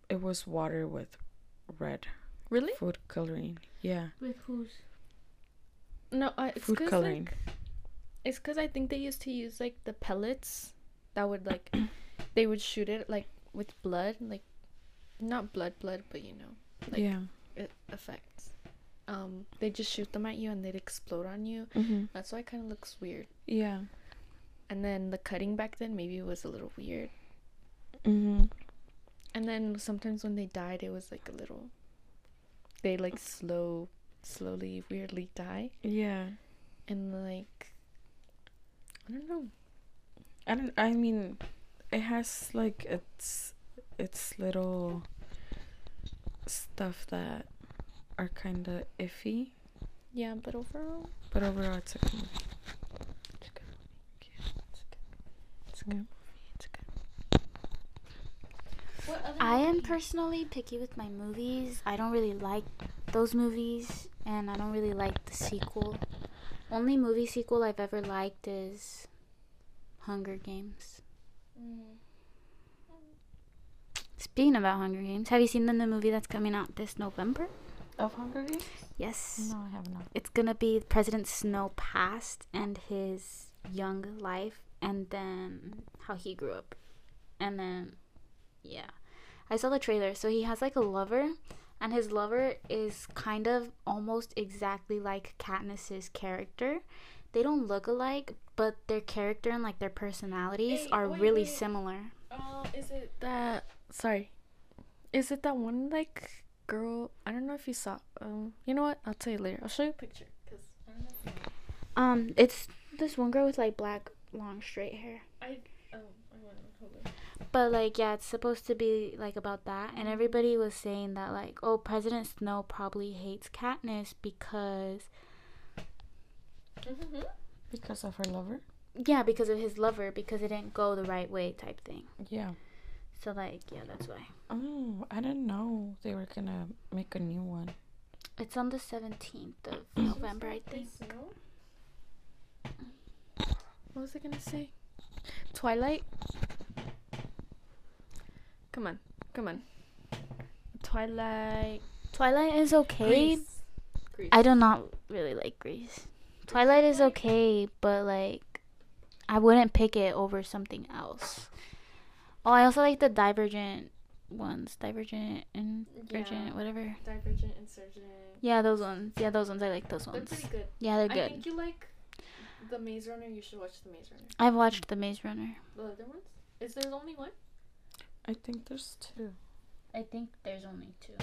it was water with red really food coloring. Yeah. With who's? No, I, it's food coloring. Like, it's because I think they used to use like the pellets that would like (clears throat) they would shoot it like with blood, like not blood, blood, but you know, like yeah. it affects. Um, they just shoot them at you and they'd explode on you. Mm-hmm. That's why it kind of looks weird. Yeah. And then the cutting back then maybe was a little weird. Mm-hmm. And then sometimes when they died, it was like a little. They like slow, slowly, weirdly die, Yeah. and like. I don't know. I don't. I mean, it has like its its little stuff that are kind of iffy, Yeah, but overall, but overall it's a good movie. it's a good movie. It's a good. It's a good movie. It's good. I am personally picky with my movies. I don't really like those movies, and I don't really like the sequel. Only movie sequel I've ever liked is Hunger Games. Speaking about Hunger Games, have you seen the new movie that's coming out this November? Of Hunger Games? Yes. No, I have not. It's gonna be President Snow past and his young life, and then how he grew up, and then yeah, I saw the trailer. So he has like a lover, and his lover is kind of almost exactly like Katniss's character. They don't look alike, but their character and like their personalities Hey, are wait, really wait. similar. Uh, is it that? Sorry, is it that one like girl? I don't know if you saw. Um, you know what? I'll tell you later. I'll show you a picture because I don't know. If you know. Um, it's this one girl with like black, long, straight hair. I want to hold it. But like yeah, it's supposed to be like about that and mm-hmm. everybody was saying that like oh President Snow probably hates Katniss because mm-hmm. Because of her lover? yeah, because of his lover because it didn't go the right way type thing. Yeah. So like yeah, that's why. Oh, I didn't know they were gonna make a new one. It's on the 17th of (clears throat) November, I think. What was I gonna say? Twilight. Come on, come on. Twilight. Twilight is okay. Grease. Grease. I do not really like Grease. Twilight is okay, but like I wouldn't pick it over something else. Oh, I also like the Divergent ones, Divergent and Virgin, Yeah. whatever. Divergent, and Insurgent. Yeah, those ones. Yeah, those ones. I like those ones. They're pretty good. Yeah, they're good. I think you like the Maze Runner. You should watch the Maze Runner. I've watched The Maze Runner. The other ones? Is there only one? I think there's two. I think there's only two.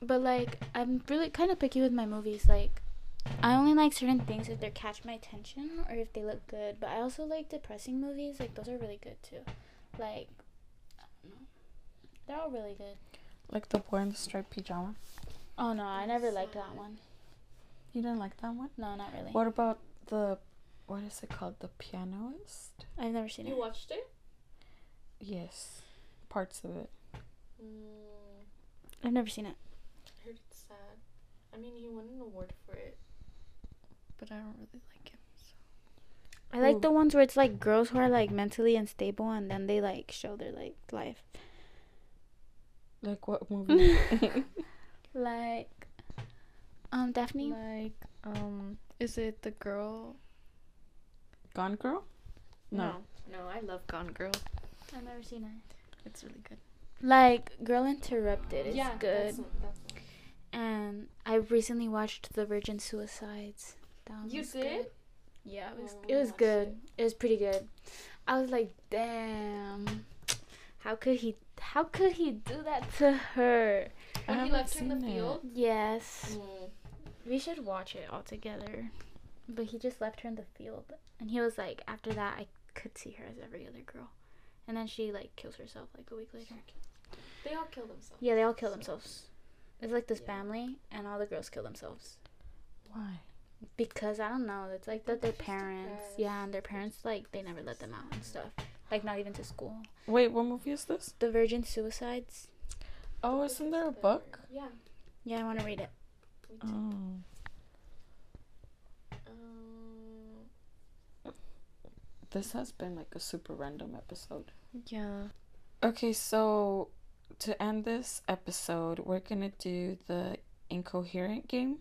But like, I'm really kind of picky with my movies. Like, I only like certain things if they catch my attention or if they look good. But I also like depressing movies. Like those are really good too. Like, I don't know. They're all really good. Like the boy in the striped pajama. Oh no, I never liked that one. You didn't like that one? No, not really. What about the what is it called? The pianist? I've never seen it. You watched it? Yes. Parts of it. Mm, I've never seen it. I heard it's sad. I mean, he won an award for it, but I don't really like him. So. I like Ooh. the ones where it's like girls who are like mentally unstable and then they like show their like life. Like what (laughs) movie? Like, um, Daphne. Like, um, is it the girl? Gone Girl? No. no, I love Gone Girl. I've never seen her. It's really good. Like, Girl Interrupted is yeah, good. That's, that's. And I recently watched The Virgin Suicides. That one You was did? Good. Yeah, it was. Oh, it was good. it. It was pretty good. I was like, damn. How could he? How could he do that to her? I When he left her in the seen it. field. Yes. Mm. We should watch it all together. But he just left her in the field. And he was like, after that, I could see her as every other girl. And then she, like, kills herself, like, a week later. They all kill themselves. Yeah, they all kill themselves. It's like this Yeah. family, and all the girls kill themselves. Why? Because, I don't know, it's like that their parents, depressed. yeah, and their parents, like, they never let them out and stuff. Like, not even to school. Wait, what movie is this? The Virgin Suicides. Oh, isn't there a book? Yeah. Yeah, I want to read it. Oh. This has been like a super random episode. yeah. Okay, so to end this episode, we're gonna do the incoherent game.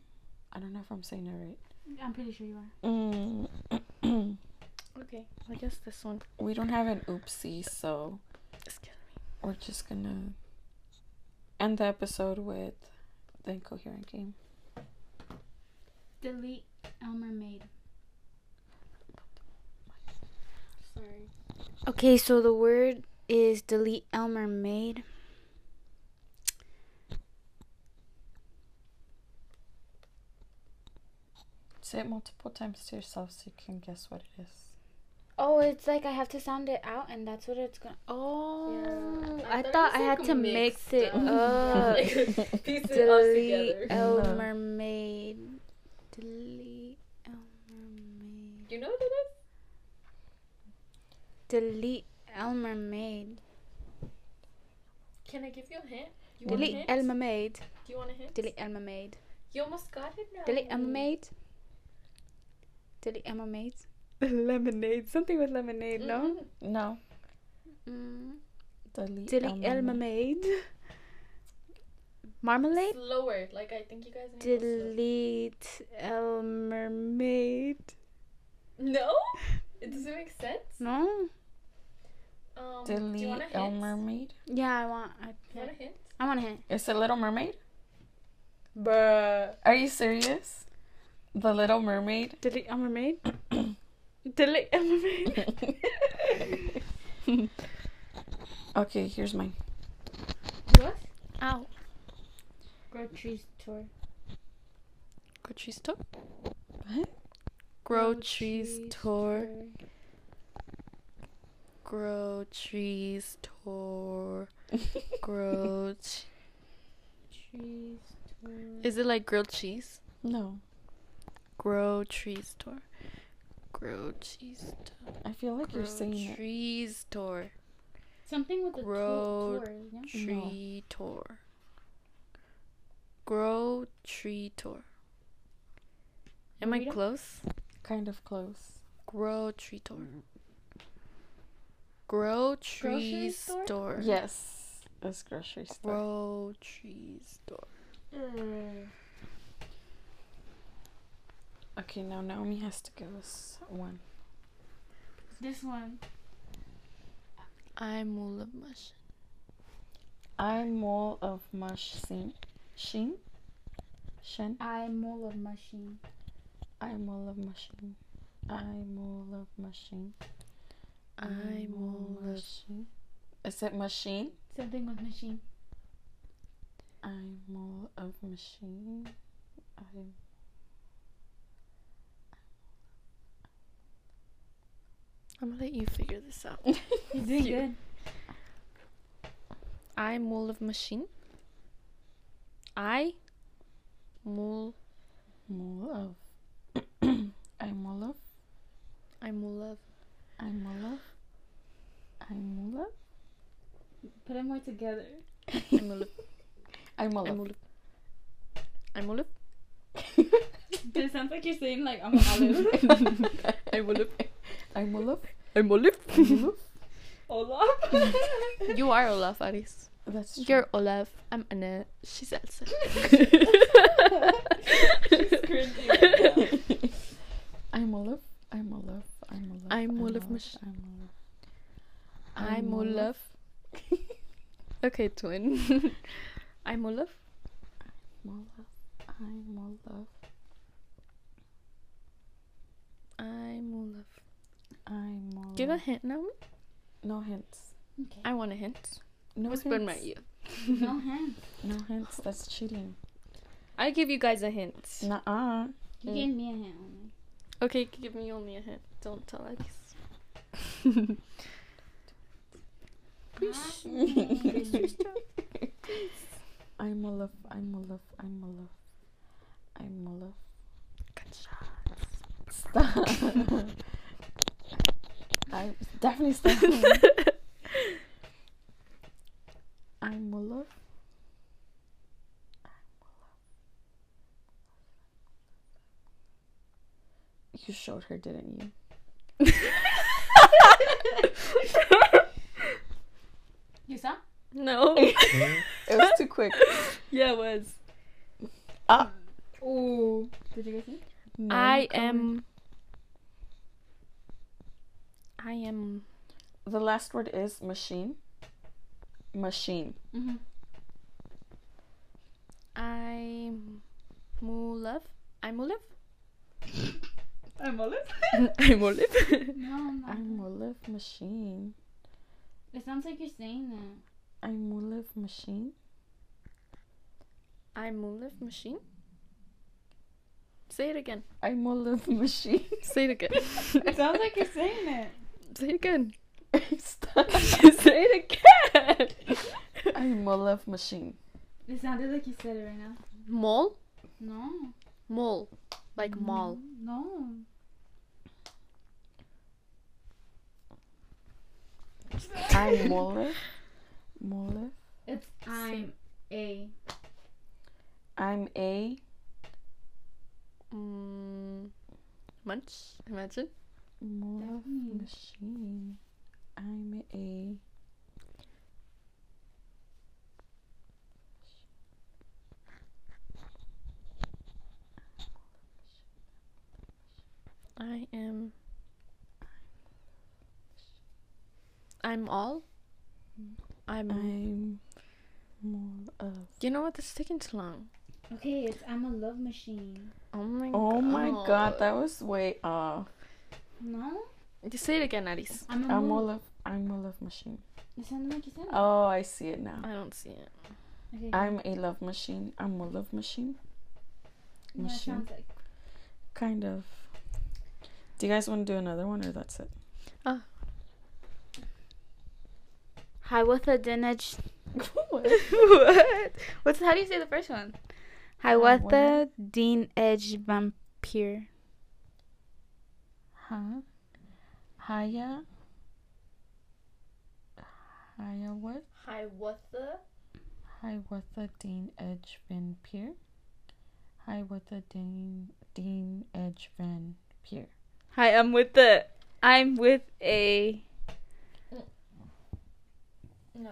I don't know if I'm saying it right. I'm pretty sure you are. Mm. (clears throat) Okay. I guess this one. we don't have an oopsie, so Excuse me. we're just gonna end the episode with the incoherent game. Delete Elmer Maid. Sorry. Okay, so the word is delete Elmer Maid. Say it multiple times to yourself so you can guess what it is. Oh, it's like I have to sound it out, and that's what it's gonna. Oh, Yeah. I, I thought thought I like had to mixed mix it up. (laughs) up. Like, piece it all (laughs) Delete together. Elmer uh-huh. Maid. Delete Elmer Maid. You know what it is? Delete Elmer Maid. Can I give you a hint? You want a Delete hint? Elmer Maid. Do you want a hint? Delete Elmer Maid. You almost got it now. Delete Elmer Maid. Delete Elmer Maid. (laughs) Lemonade. Something with lemonade, no? Mhm. No. Mm. Delete, Delete Elmer Maid. (laughs) Marmalade? Slower. Like I think you guys need to go slow. Delete Elmer Maid. No? (laughs) It doesn't make sense. No? Um, do you Delete want a hint? Elmer Maid. Yeah, I want. I, Do you want a hint? I want a hint. Is it Little Mermaid? Bruh. Are you serious? The Little Mermaid? Delete Elmer Mermaid. (coughs) Delete Elmer Mermaid. (laughs) okay, here's mine. what? Ow. Grocery store. Grocery store. What? Grocery store. Grocery store. Grocery. Grocery store. Is it like grilled cheese? No. Grow trees Grocery store. Grocery store. I feel like you're saying it. Grocery store. Something with a Road tour. Yeah? Tree tour. Grow tree tour. Am I Burrito? close? Kind of close. Grow tree tour. Grow tree store? store. Yes. It's grocery store. Grow tree store. Uh, Okay, now Naomi has to give us one. this one. I'm all of mush. I'm all of mush scene. Sheen? Shen? I'm all of machine. I'm all of machine. I'm all of machine. I'm all of machine. Is it machine? Something with machine. I'm all of machine. I'm I'm gonna let you figure this out. (laughs) You're doing You- good. I'm full of machine. I mul all of. I'm all of. I'm of I'm all of. I'm all of. Put them more together. I'm of I'm all I'm of I'm of it sounds like you're saying like I'm olive. I'm of I'm all of. I'm full of I'm all. Olaf. You are Olaf Aris. That's true. You're Olaf. I'm Annette. She's Elsa. I'm all of. I'm all of. I'm all of. I'm all of of. mach- I'm all of. I'm all of. Olaf. okay, twin. I'm Olaf. I'm all of. I'm all of. I'm Olaf. I'm all Give a hint now. No hints. Okay. I want a hint. No Whisper in my hints. ear. No hands. (laughs) No hints. That's cheating. I give you guys a hint. Nuh-uh. You Mm. gave me a hand only. Okay, give me only a hint. Don't tell Aris. (laughs) I'm all of. I'm all of. I'm all of. I'm all of. Stop. (laughs) I definitely stop. (laughs) I'm all of. You showed her, didn't you? (laughs) You saw? no. (laughs) It was too quick. yeah, it was. Ah. Ooh. Did you guys see? No, I am. I am. The last word is machine. Machine. Mm-hmm. I'm Mulev. I'm Mulev. (laughs) I'm Olive. I'm Mulev. No, no. I'm a live machine. It sounds like you're saying that. I'm a live machine. I'm Mulev machine. Say it again. I'm a live machine. (laughs) Say it again. (laughs) It sounds like you're saying it. Say it again. Stop. (laughs) Say it again. I'm a live machine. It sounded like you said it right now. Mall. No. Mall. Like mall. No. I'm (laughs) Mole. Mole. It's I'm a. I'm a Mm, munch. Imagine. mole machine. I'm a I am. I'm all. I'm. I'm mole of you know what? This is taking too long. Okay, it's I'm a love machine. Oh my. God Oh my god, that was way off. No? You say it again, Aris. I'm a I'm a mole. live I'm a love machine. It sounded like you said. Oh, I see it now. I don't see it. Okay. I'm a love machine. I'm a love machine. yeah, it machine. sounds like. Kind of. Do you guys want to do another one or that's it? Ah. Hi, with a dinage. what? what? What's how do you say the first one? Hi, Hi, what what? the Dean Edge vampire. Huh? Hiya? Hiya what? Hi, what the? Hi, what the Dean Edge Van Pier? Hi, what the Dean Dean Edge Van Pier? Hi, I'm with the. I'm with a. No,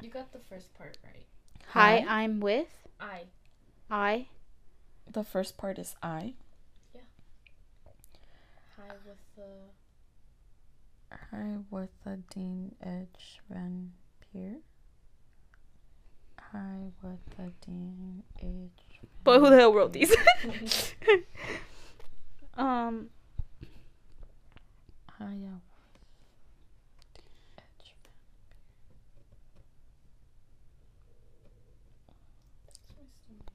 you got the first part right. Hi, Hi. I'm with. I. I. The first part is I. Yeah. Hi, with the. Hi, what the Dean Edge Van Pier? Hi, what the Dean Edge. But who the hell wrote these? (laughs) (laughs) um. Hiya. Edge Van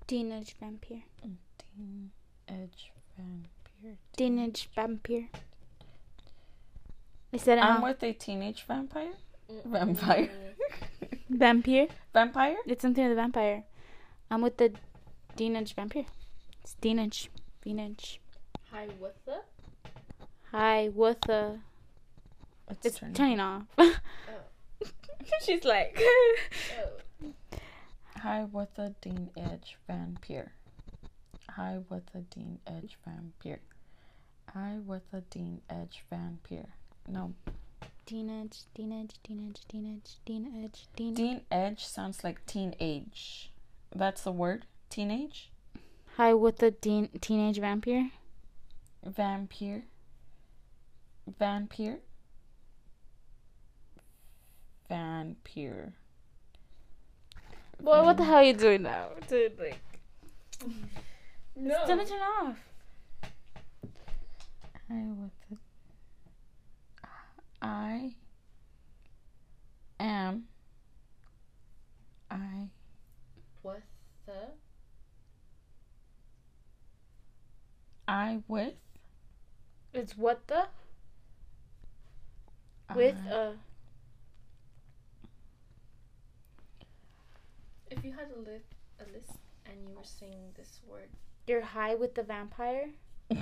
Dean Edge vampire. Mm, Dean Edge Van Pier. Dean vampire. I said it. I'm huh? with a teenage vampire. Vampire. (laughs) vampire. Vampire? It's something with a vampire. I'm with the Dean Edge vampire. It's Dean Edge. Dean Edge. Hi, with the. Hi, with the. It's, It's turning. turning off. (laughs) She's like. Oh. (laughs) Hi, what the Dean Edge vampire? Hi, what the Dean Edge vampire? Hi, what the Dean Edge vampire. No, Dean Edge, Dean Edge, Dean Edge, Dean Edge, Dean Edge, Dean Edge. Dean Edge sounds like teenage. That's the word? Teenage? Hi, with the Dean teenage vampire. Vampire. Vampire. Vampire. Boy, what the hmm. hell are you doing now, dude? Like, No. it's gonna turn off. I what the. I am. I With the. I with It's what the with uh-huh. a. If you had a, li- a list and you were saying this word, You're high with the vampire. (laughs) I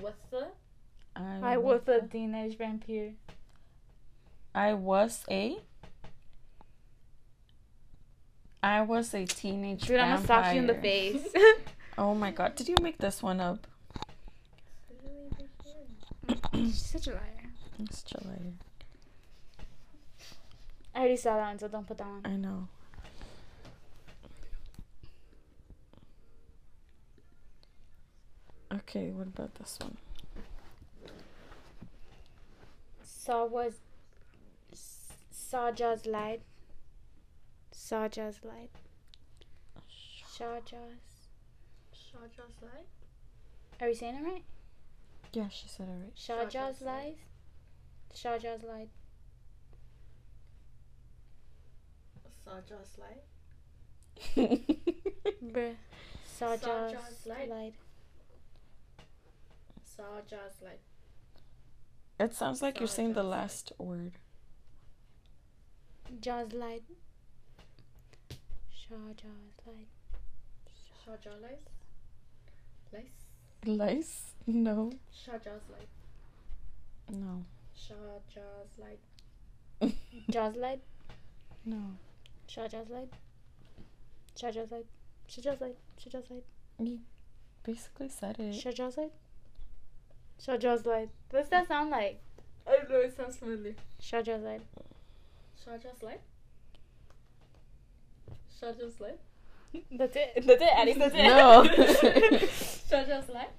with the. I, Hi, was a teenage vampire. I was a. I was a teenage Dude, I'm gonna sock you in the face. (laughs) Oh my god! Did you make this one up? She's such a liar. It's July. I already saw that one, so don't put that one. I know. Okay, what about this one? Saw was Sawjaws lied. Shahja's Light. Shahja's. Shahja's Light. Are we saying it right? Yeah, she said it right. Shahja's Shahja's Light. Shahja's Light. Shahja's Light. (laughs) Bruh. Shahja's Shahja's Light. Light. Light. It sounds like you're saying the last word. Jaws Light. Shahja's Light. Shahja's Light. Lice. Lice? No. Shahja's Light. No. Shahja's Light. (laughs) Jaws Light. No. Shahja's Light. Shahja's Light. Shahja's Light. Shahja's Light. You basically said it. Shahja's Light. Shahja's Light. What's that sound like? I don't know, it sounds familiar. Shahja's Light. Shahja's Light. Shahja's Light. (laughs) That's it. That's it, Addie. That's it. No. Shahja's Light.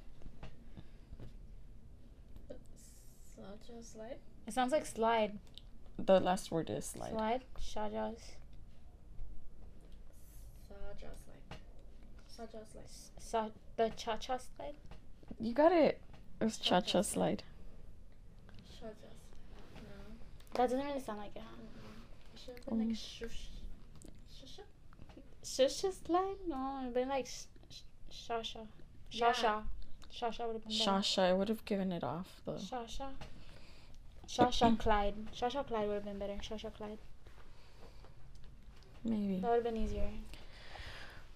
Shahja's Light. It sounds like slide. the last word is slide. Slide. Shahja's. Shahja's Light. Shahja's Light. Sa- the cha cha slide. You got it. It was cha Cha-cha cha slide. Shahja's. No. That doesn't really sound like it, huh? It should have been like Mm. shush. Shush. Shusha slide? No, it'd been like sh- sh- shasha. Shasha. Shasha would have been better. Shasha, I would have given it off though. Shasha. Shasha (clears throat) Clyde. Shasha Clyde would have been better. Shasha Clyde. Maybe. That would have been easier.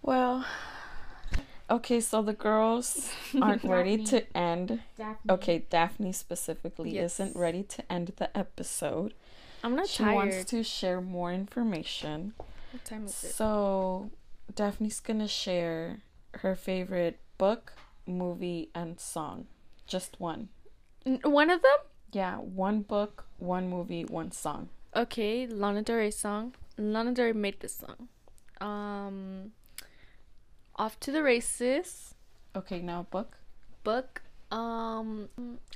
Well, okay, so the girls (laughs) aren't ready to end. Daphne. Okay, Daphne specifically Yes. isn't ready to end the episode. I'm not she wants to share more information. What time is it? So, Daphne's gonna share her favorite book, movie, and song. Just one. N- One of them? Yeah, one book, one movie, one song. Okay, Lana Del Rey song. Lana Del Rey made this song. Um, Off to the Races Okay, now book, book. Um,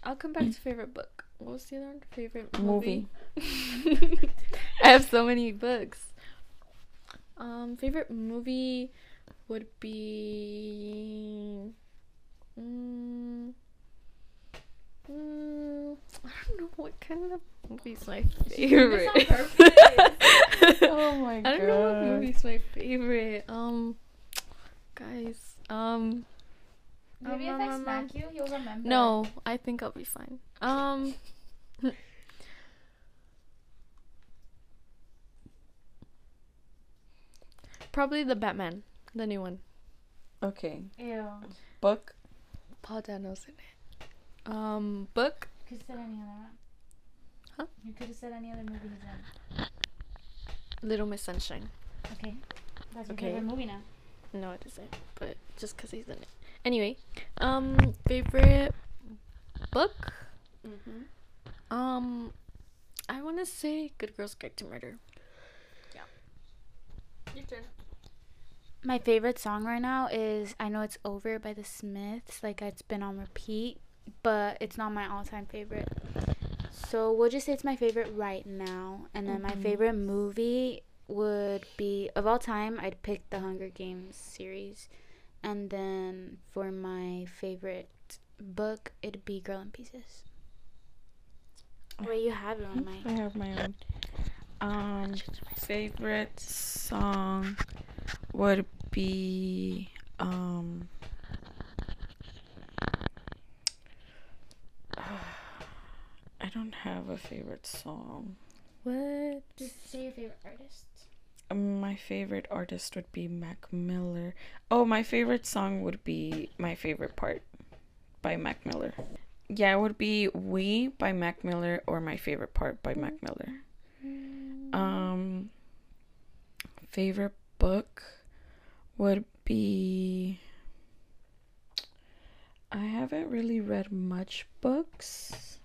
I'll come back to favorite book. What was the other one? Favorite movie. movie. (laughs) I have so many books. Um, favorite movie would be. Mm, mm, I don't know what kind of movie's my favorite. (laughs) Oh my god! I don't know what God. movie's my favorite. Um, guys. Um, Maybe um, if I um, smack um, you, you'll remember. no, I think I'll be fine. Um. (laughs) Probably the Batman, the new one. Okay, Ew. book, Paul Dano's in it. Um, book. You could have said any other one. Huh? You could have said any other movie he's in. Little Miss Sunshine. Okay. That's your Okay. favorite movie now. No, it isn't. But just because he's in it. Anyway, um, favorite book. Mm-hmm. Um, I want to say Good Girls Guide to Murder. Yeah. Your turn. My favorite song right now is I Know It's Over by the Smiths. Like it's been on repeat, but it's not my all time favorite. So we'll just say it's my favorite right now. And then my Mhm. favorite movie would be of all time, I'd pick the Hunger Games series. And then for my favorite book, it'd be Girl in Pieces. Wait, you have it on my I have my own. Um, favorite song would be um. (sighs) I don't have a favorite song. What? Just say your favorite artist. Um, My favorite artist would be Mac Miller. Oh, my favorite song would be My Favorite Part by Mac Miller. Yeah, it would be We by Mac Miller or My Favorite Part by Mac Miller. Um favorite book would be I haven't really read much books.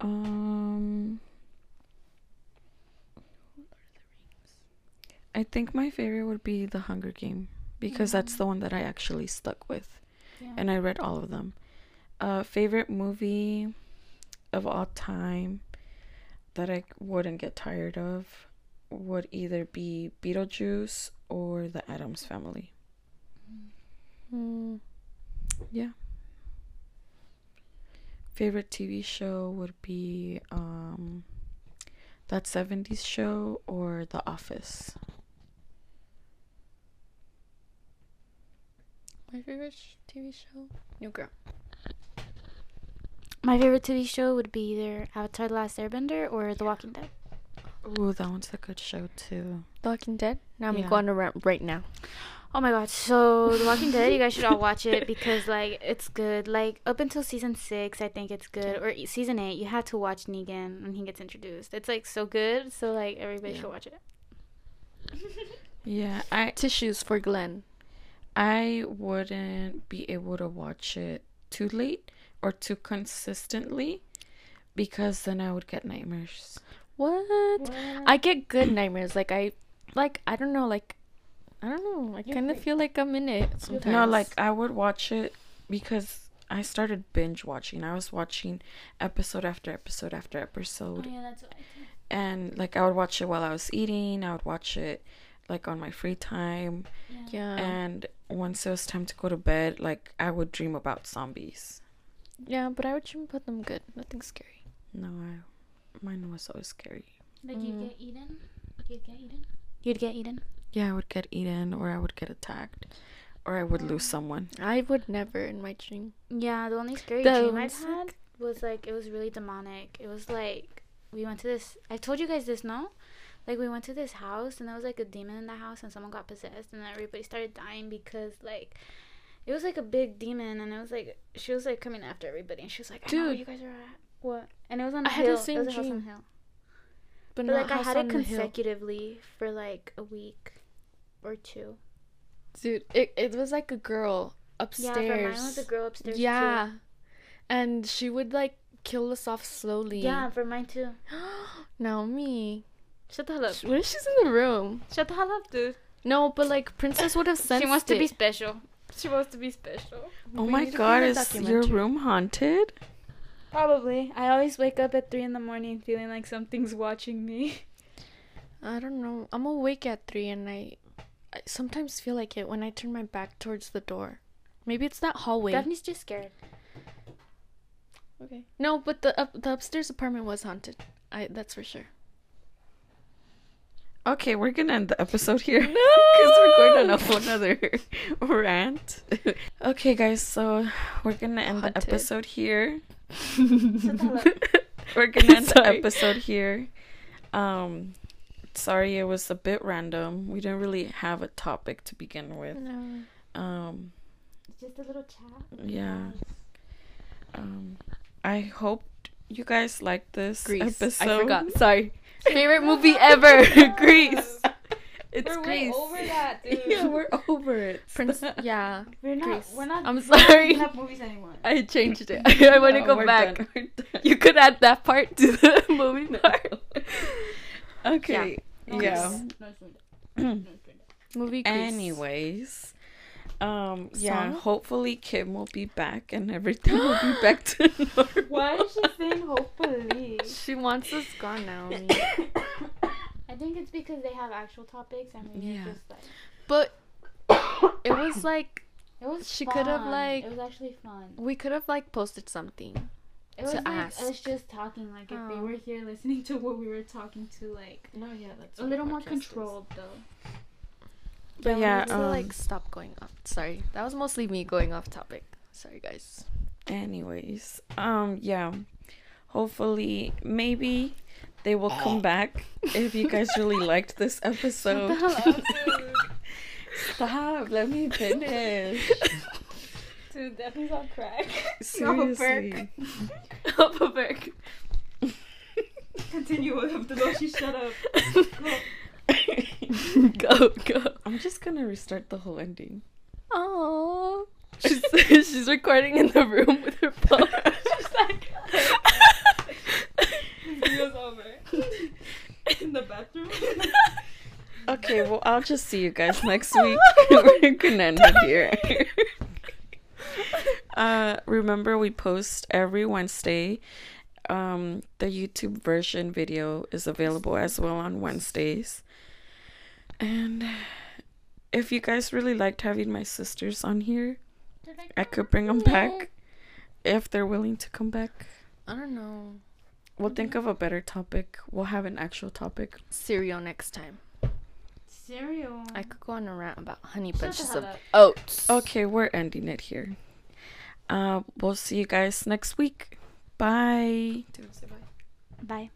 Um I think my favorite would be The Hunger Game because that's the one that I actually stuck with Yeah. and I read all of them. Uh, favorite movie of all time that I wouldn't get tired of would either be Beetlejuice or The Addams Family. Mm, Yeah. Favorite TV show would be um that 70s show or The Office. my favorite sh- TV show, New Girl. My favorite TV show would be either Avatar: The Last Airbender or The Walking Dead. Ooh, that one's a good show too. The Walking Dead. Now I'm Yeah. going around right now. Oh my god! So The Walking Dead, you guys should all watch it because like it's good. Like up until season six, I think it's good. Or season eight, you had to watch Negan when he gets introduced. It's like so good. So like everybody Yeah. should watch it. Yeah, I Tissues for Glenn. I wouldn't be able to watch it too late or too consistently because then I would get nightmares. What? I get good nightmares. Like I, like I don't know. Like I don't know. I kind of feel like I'm in it sometimes. No, like I would watch it because I started binge watching. I was watching episode after episode after episode. Oh, yeah, that's what I think. And like I would watch it while I was eating. I would watch it like on my free time. yeah, And once it was time to go to bed, like I would dream about zombies. yeah. But I would dream about them good. Nothing scary. No, I, mine was always scary. Like you'd Mm. get eaten. You'd get eaten. You'd get eaten. Yeah, I would get eaten or I would get attacked or I would lose someone. I would never in my dream. Yeah, the only scary That dream I've was had was like it was really demonic. It was like we went to this. I told you guys this, no? Like we went to this house and there was like a demon in the house and someone got possessed and everybody started dying because like it was like a big demon and it was like she was like coming after everybody and she was like, I know where Dude. you guys are at. What? And it was on a I had the same it was a house on a hill. But, But not like I had it consecutively for like a week or two. Dude, it it was like a girl upstairs. Yeah, for mine was a girl upstairs. too. Yeah, and she would like kill us off slowly. Yeah, for mine too. (gasps) Naomi. Shut the hell up. What if she's in the room? Shut the hell up, dude. No, but like Princess would have (laughs) sensed She wants to it. be special. She wants to be special. Oh We my god, is your room haunted? Probably. I always wake up at three in the morning feeling like something's watching me. I don't know. I'm awake at three, and I, I sometimes feel like it when I turn my back towards the door. Maybe it's that hallway. Daphne's just scared. Okay. No, but the up, the upstairs apartment was haunted. I that's for sure. Okay, we're gonna end the episode here because (laughs) we're going on a whole nother (laughs) rant. (laughs) okay, guys, so we're gonna end Haunted. the episode here. Shut the hell up. We're gonna end the episode here. Um, sorry, it was a bit random. We didn't really have a topic to begin with. No. Um, just a little chat. yeah. Um, I hope you guys liked this Grease. episode. I forgot. Sorry. (laughs) Favorite movie ever. (laughs) (laughs) Grease. It's We're Grease. way over that, (laughs) dude. yeah, we're over it. Prince. (laughs) Yeah. We're not. Grease. We're not. I'm we're not sorry. looking up movies anymore. I changed it. (laughs) I want to No, go we're back. done, we're done. You could add that part to the movie part. Okay. Yeah. (clears throat) Movie Grease. Anyways, um, yeah. Song? Hopefully, Kim will be back and everything will be back to normal. Why is she saying hopefully? She wants us gone now. (coughs) (coughs) I think it's because they have actual topics and we Yeah. just like. But it was (coughs) like It was. She could have, like- It was actually fun. we could have like posted something. It was to like ask. us just talking. Like if they Oh. were here listening to what we were talking to, like No, yeah, that's a little more controlled though. But we yeah, need to um, like stop going off. Sorry, that was mostly me going off topic. Sorry, guys. Anyways, um, yeah. Hopefully, maybe they will come ah. back if you guys really (laughs) liked this episode. Stop. Let me finish. Dude, that means on crack. Seriously. Upperberg. Continue with the Doshi. Shut up. go go. I'm just gonna restart the whole ending. Oh. She's (laughs) she's recording in the room with her phone. (laughs) she's like. Video's over. (laughs) In the bathroom. (laughs) Okay, well, I'll just see you guys next week. (laughs) We're gonna end it here. uh, remember, we post every Wednesday. Um, the YouTube version video is available as well on Wednesdays. And if you guys really liked having my sisters on here, I could bring them back if they're willing to come back. I don't know. We'll think of a better topic. We'll have an actual topic. Cereal next time. Cereal. I could go on a rant about honey Shut bunches of up. oats. Okay, we're ending it here. Uh, we'll see you guys next week. Bye. Bye.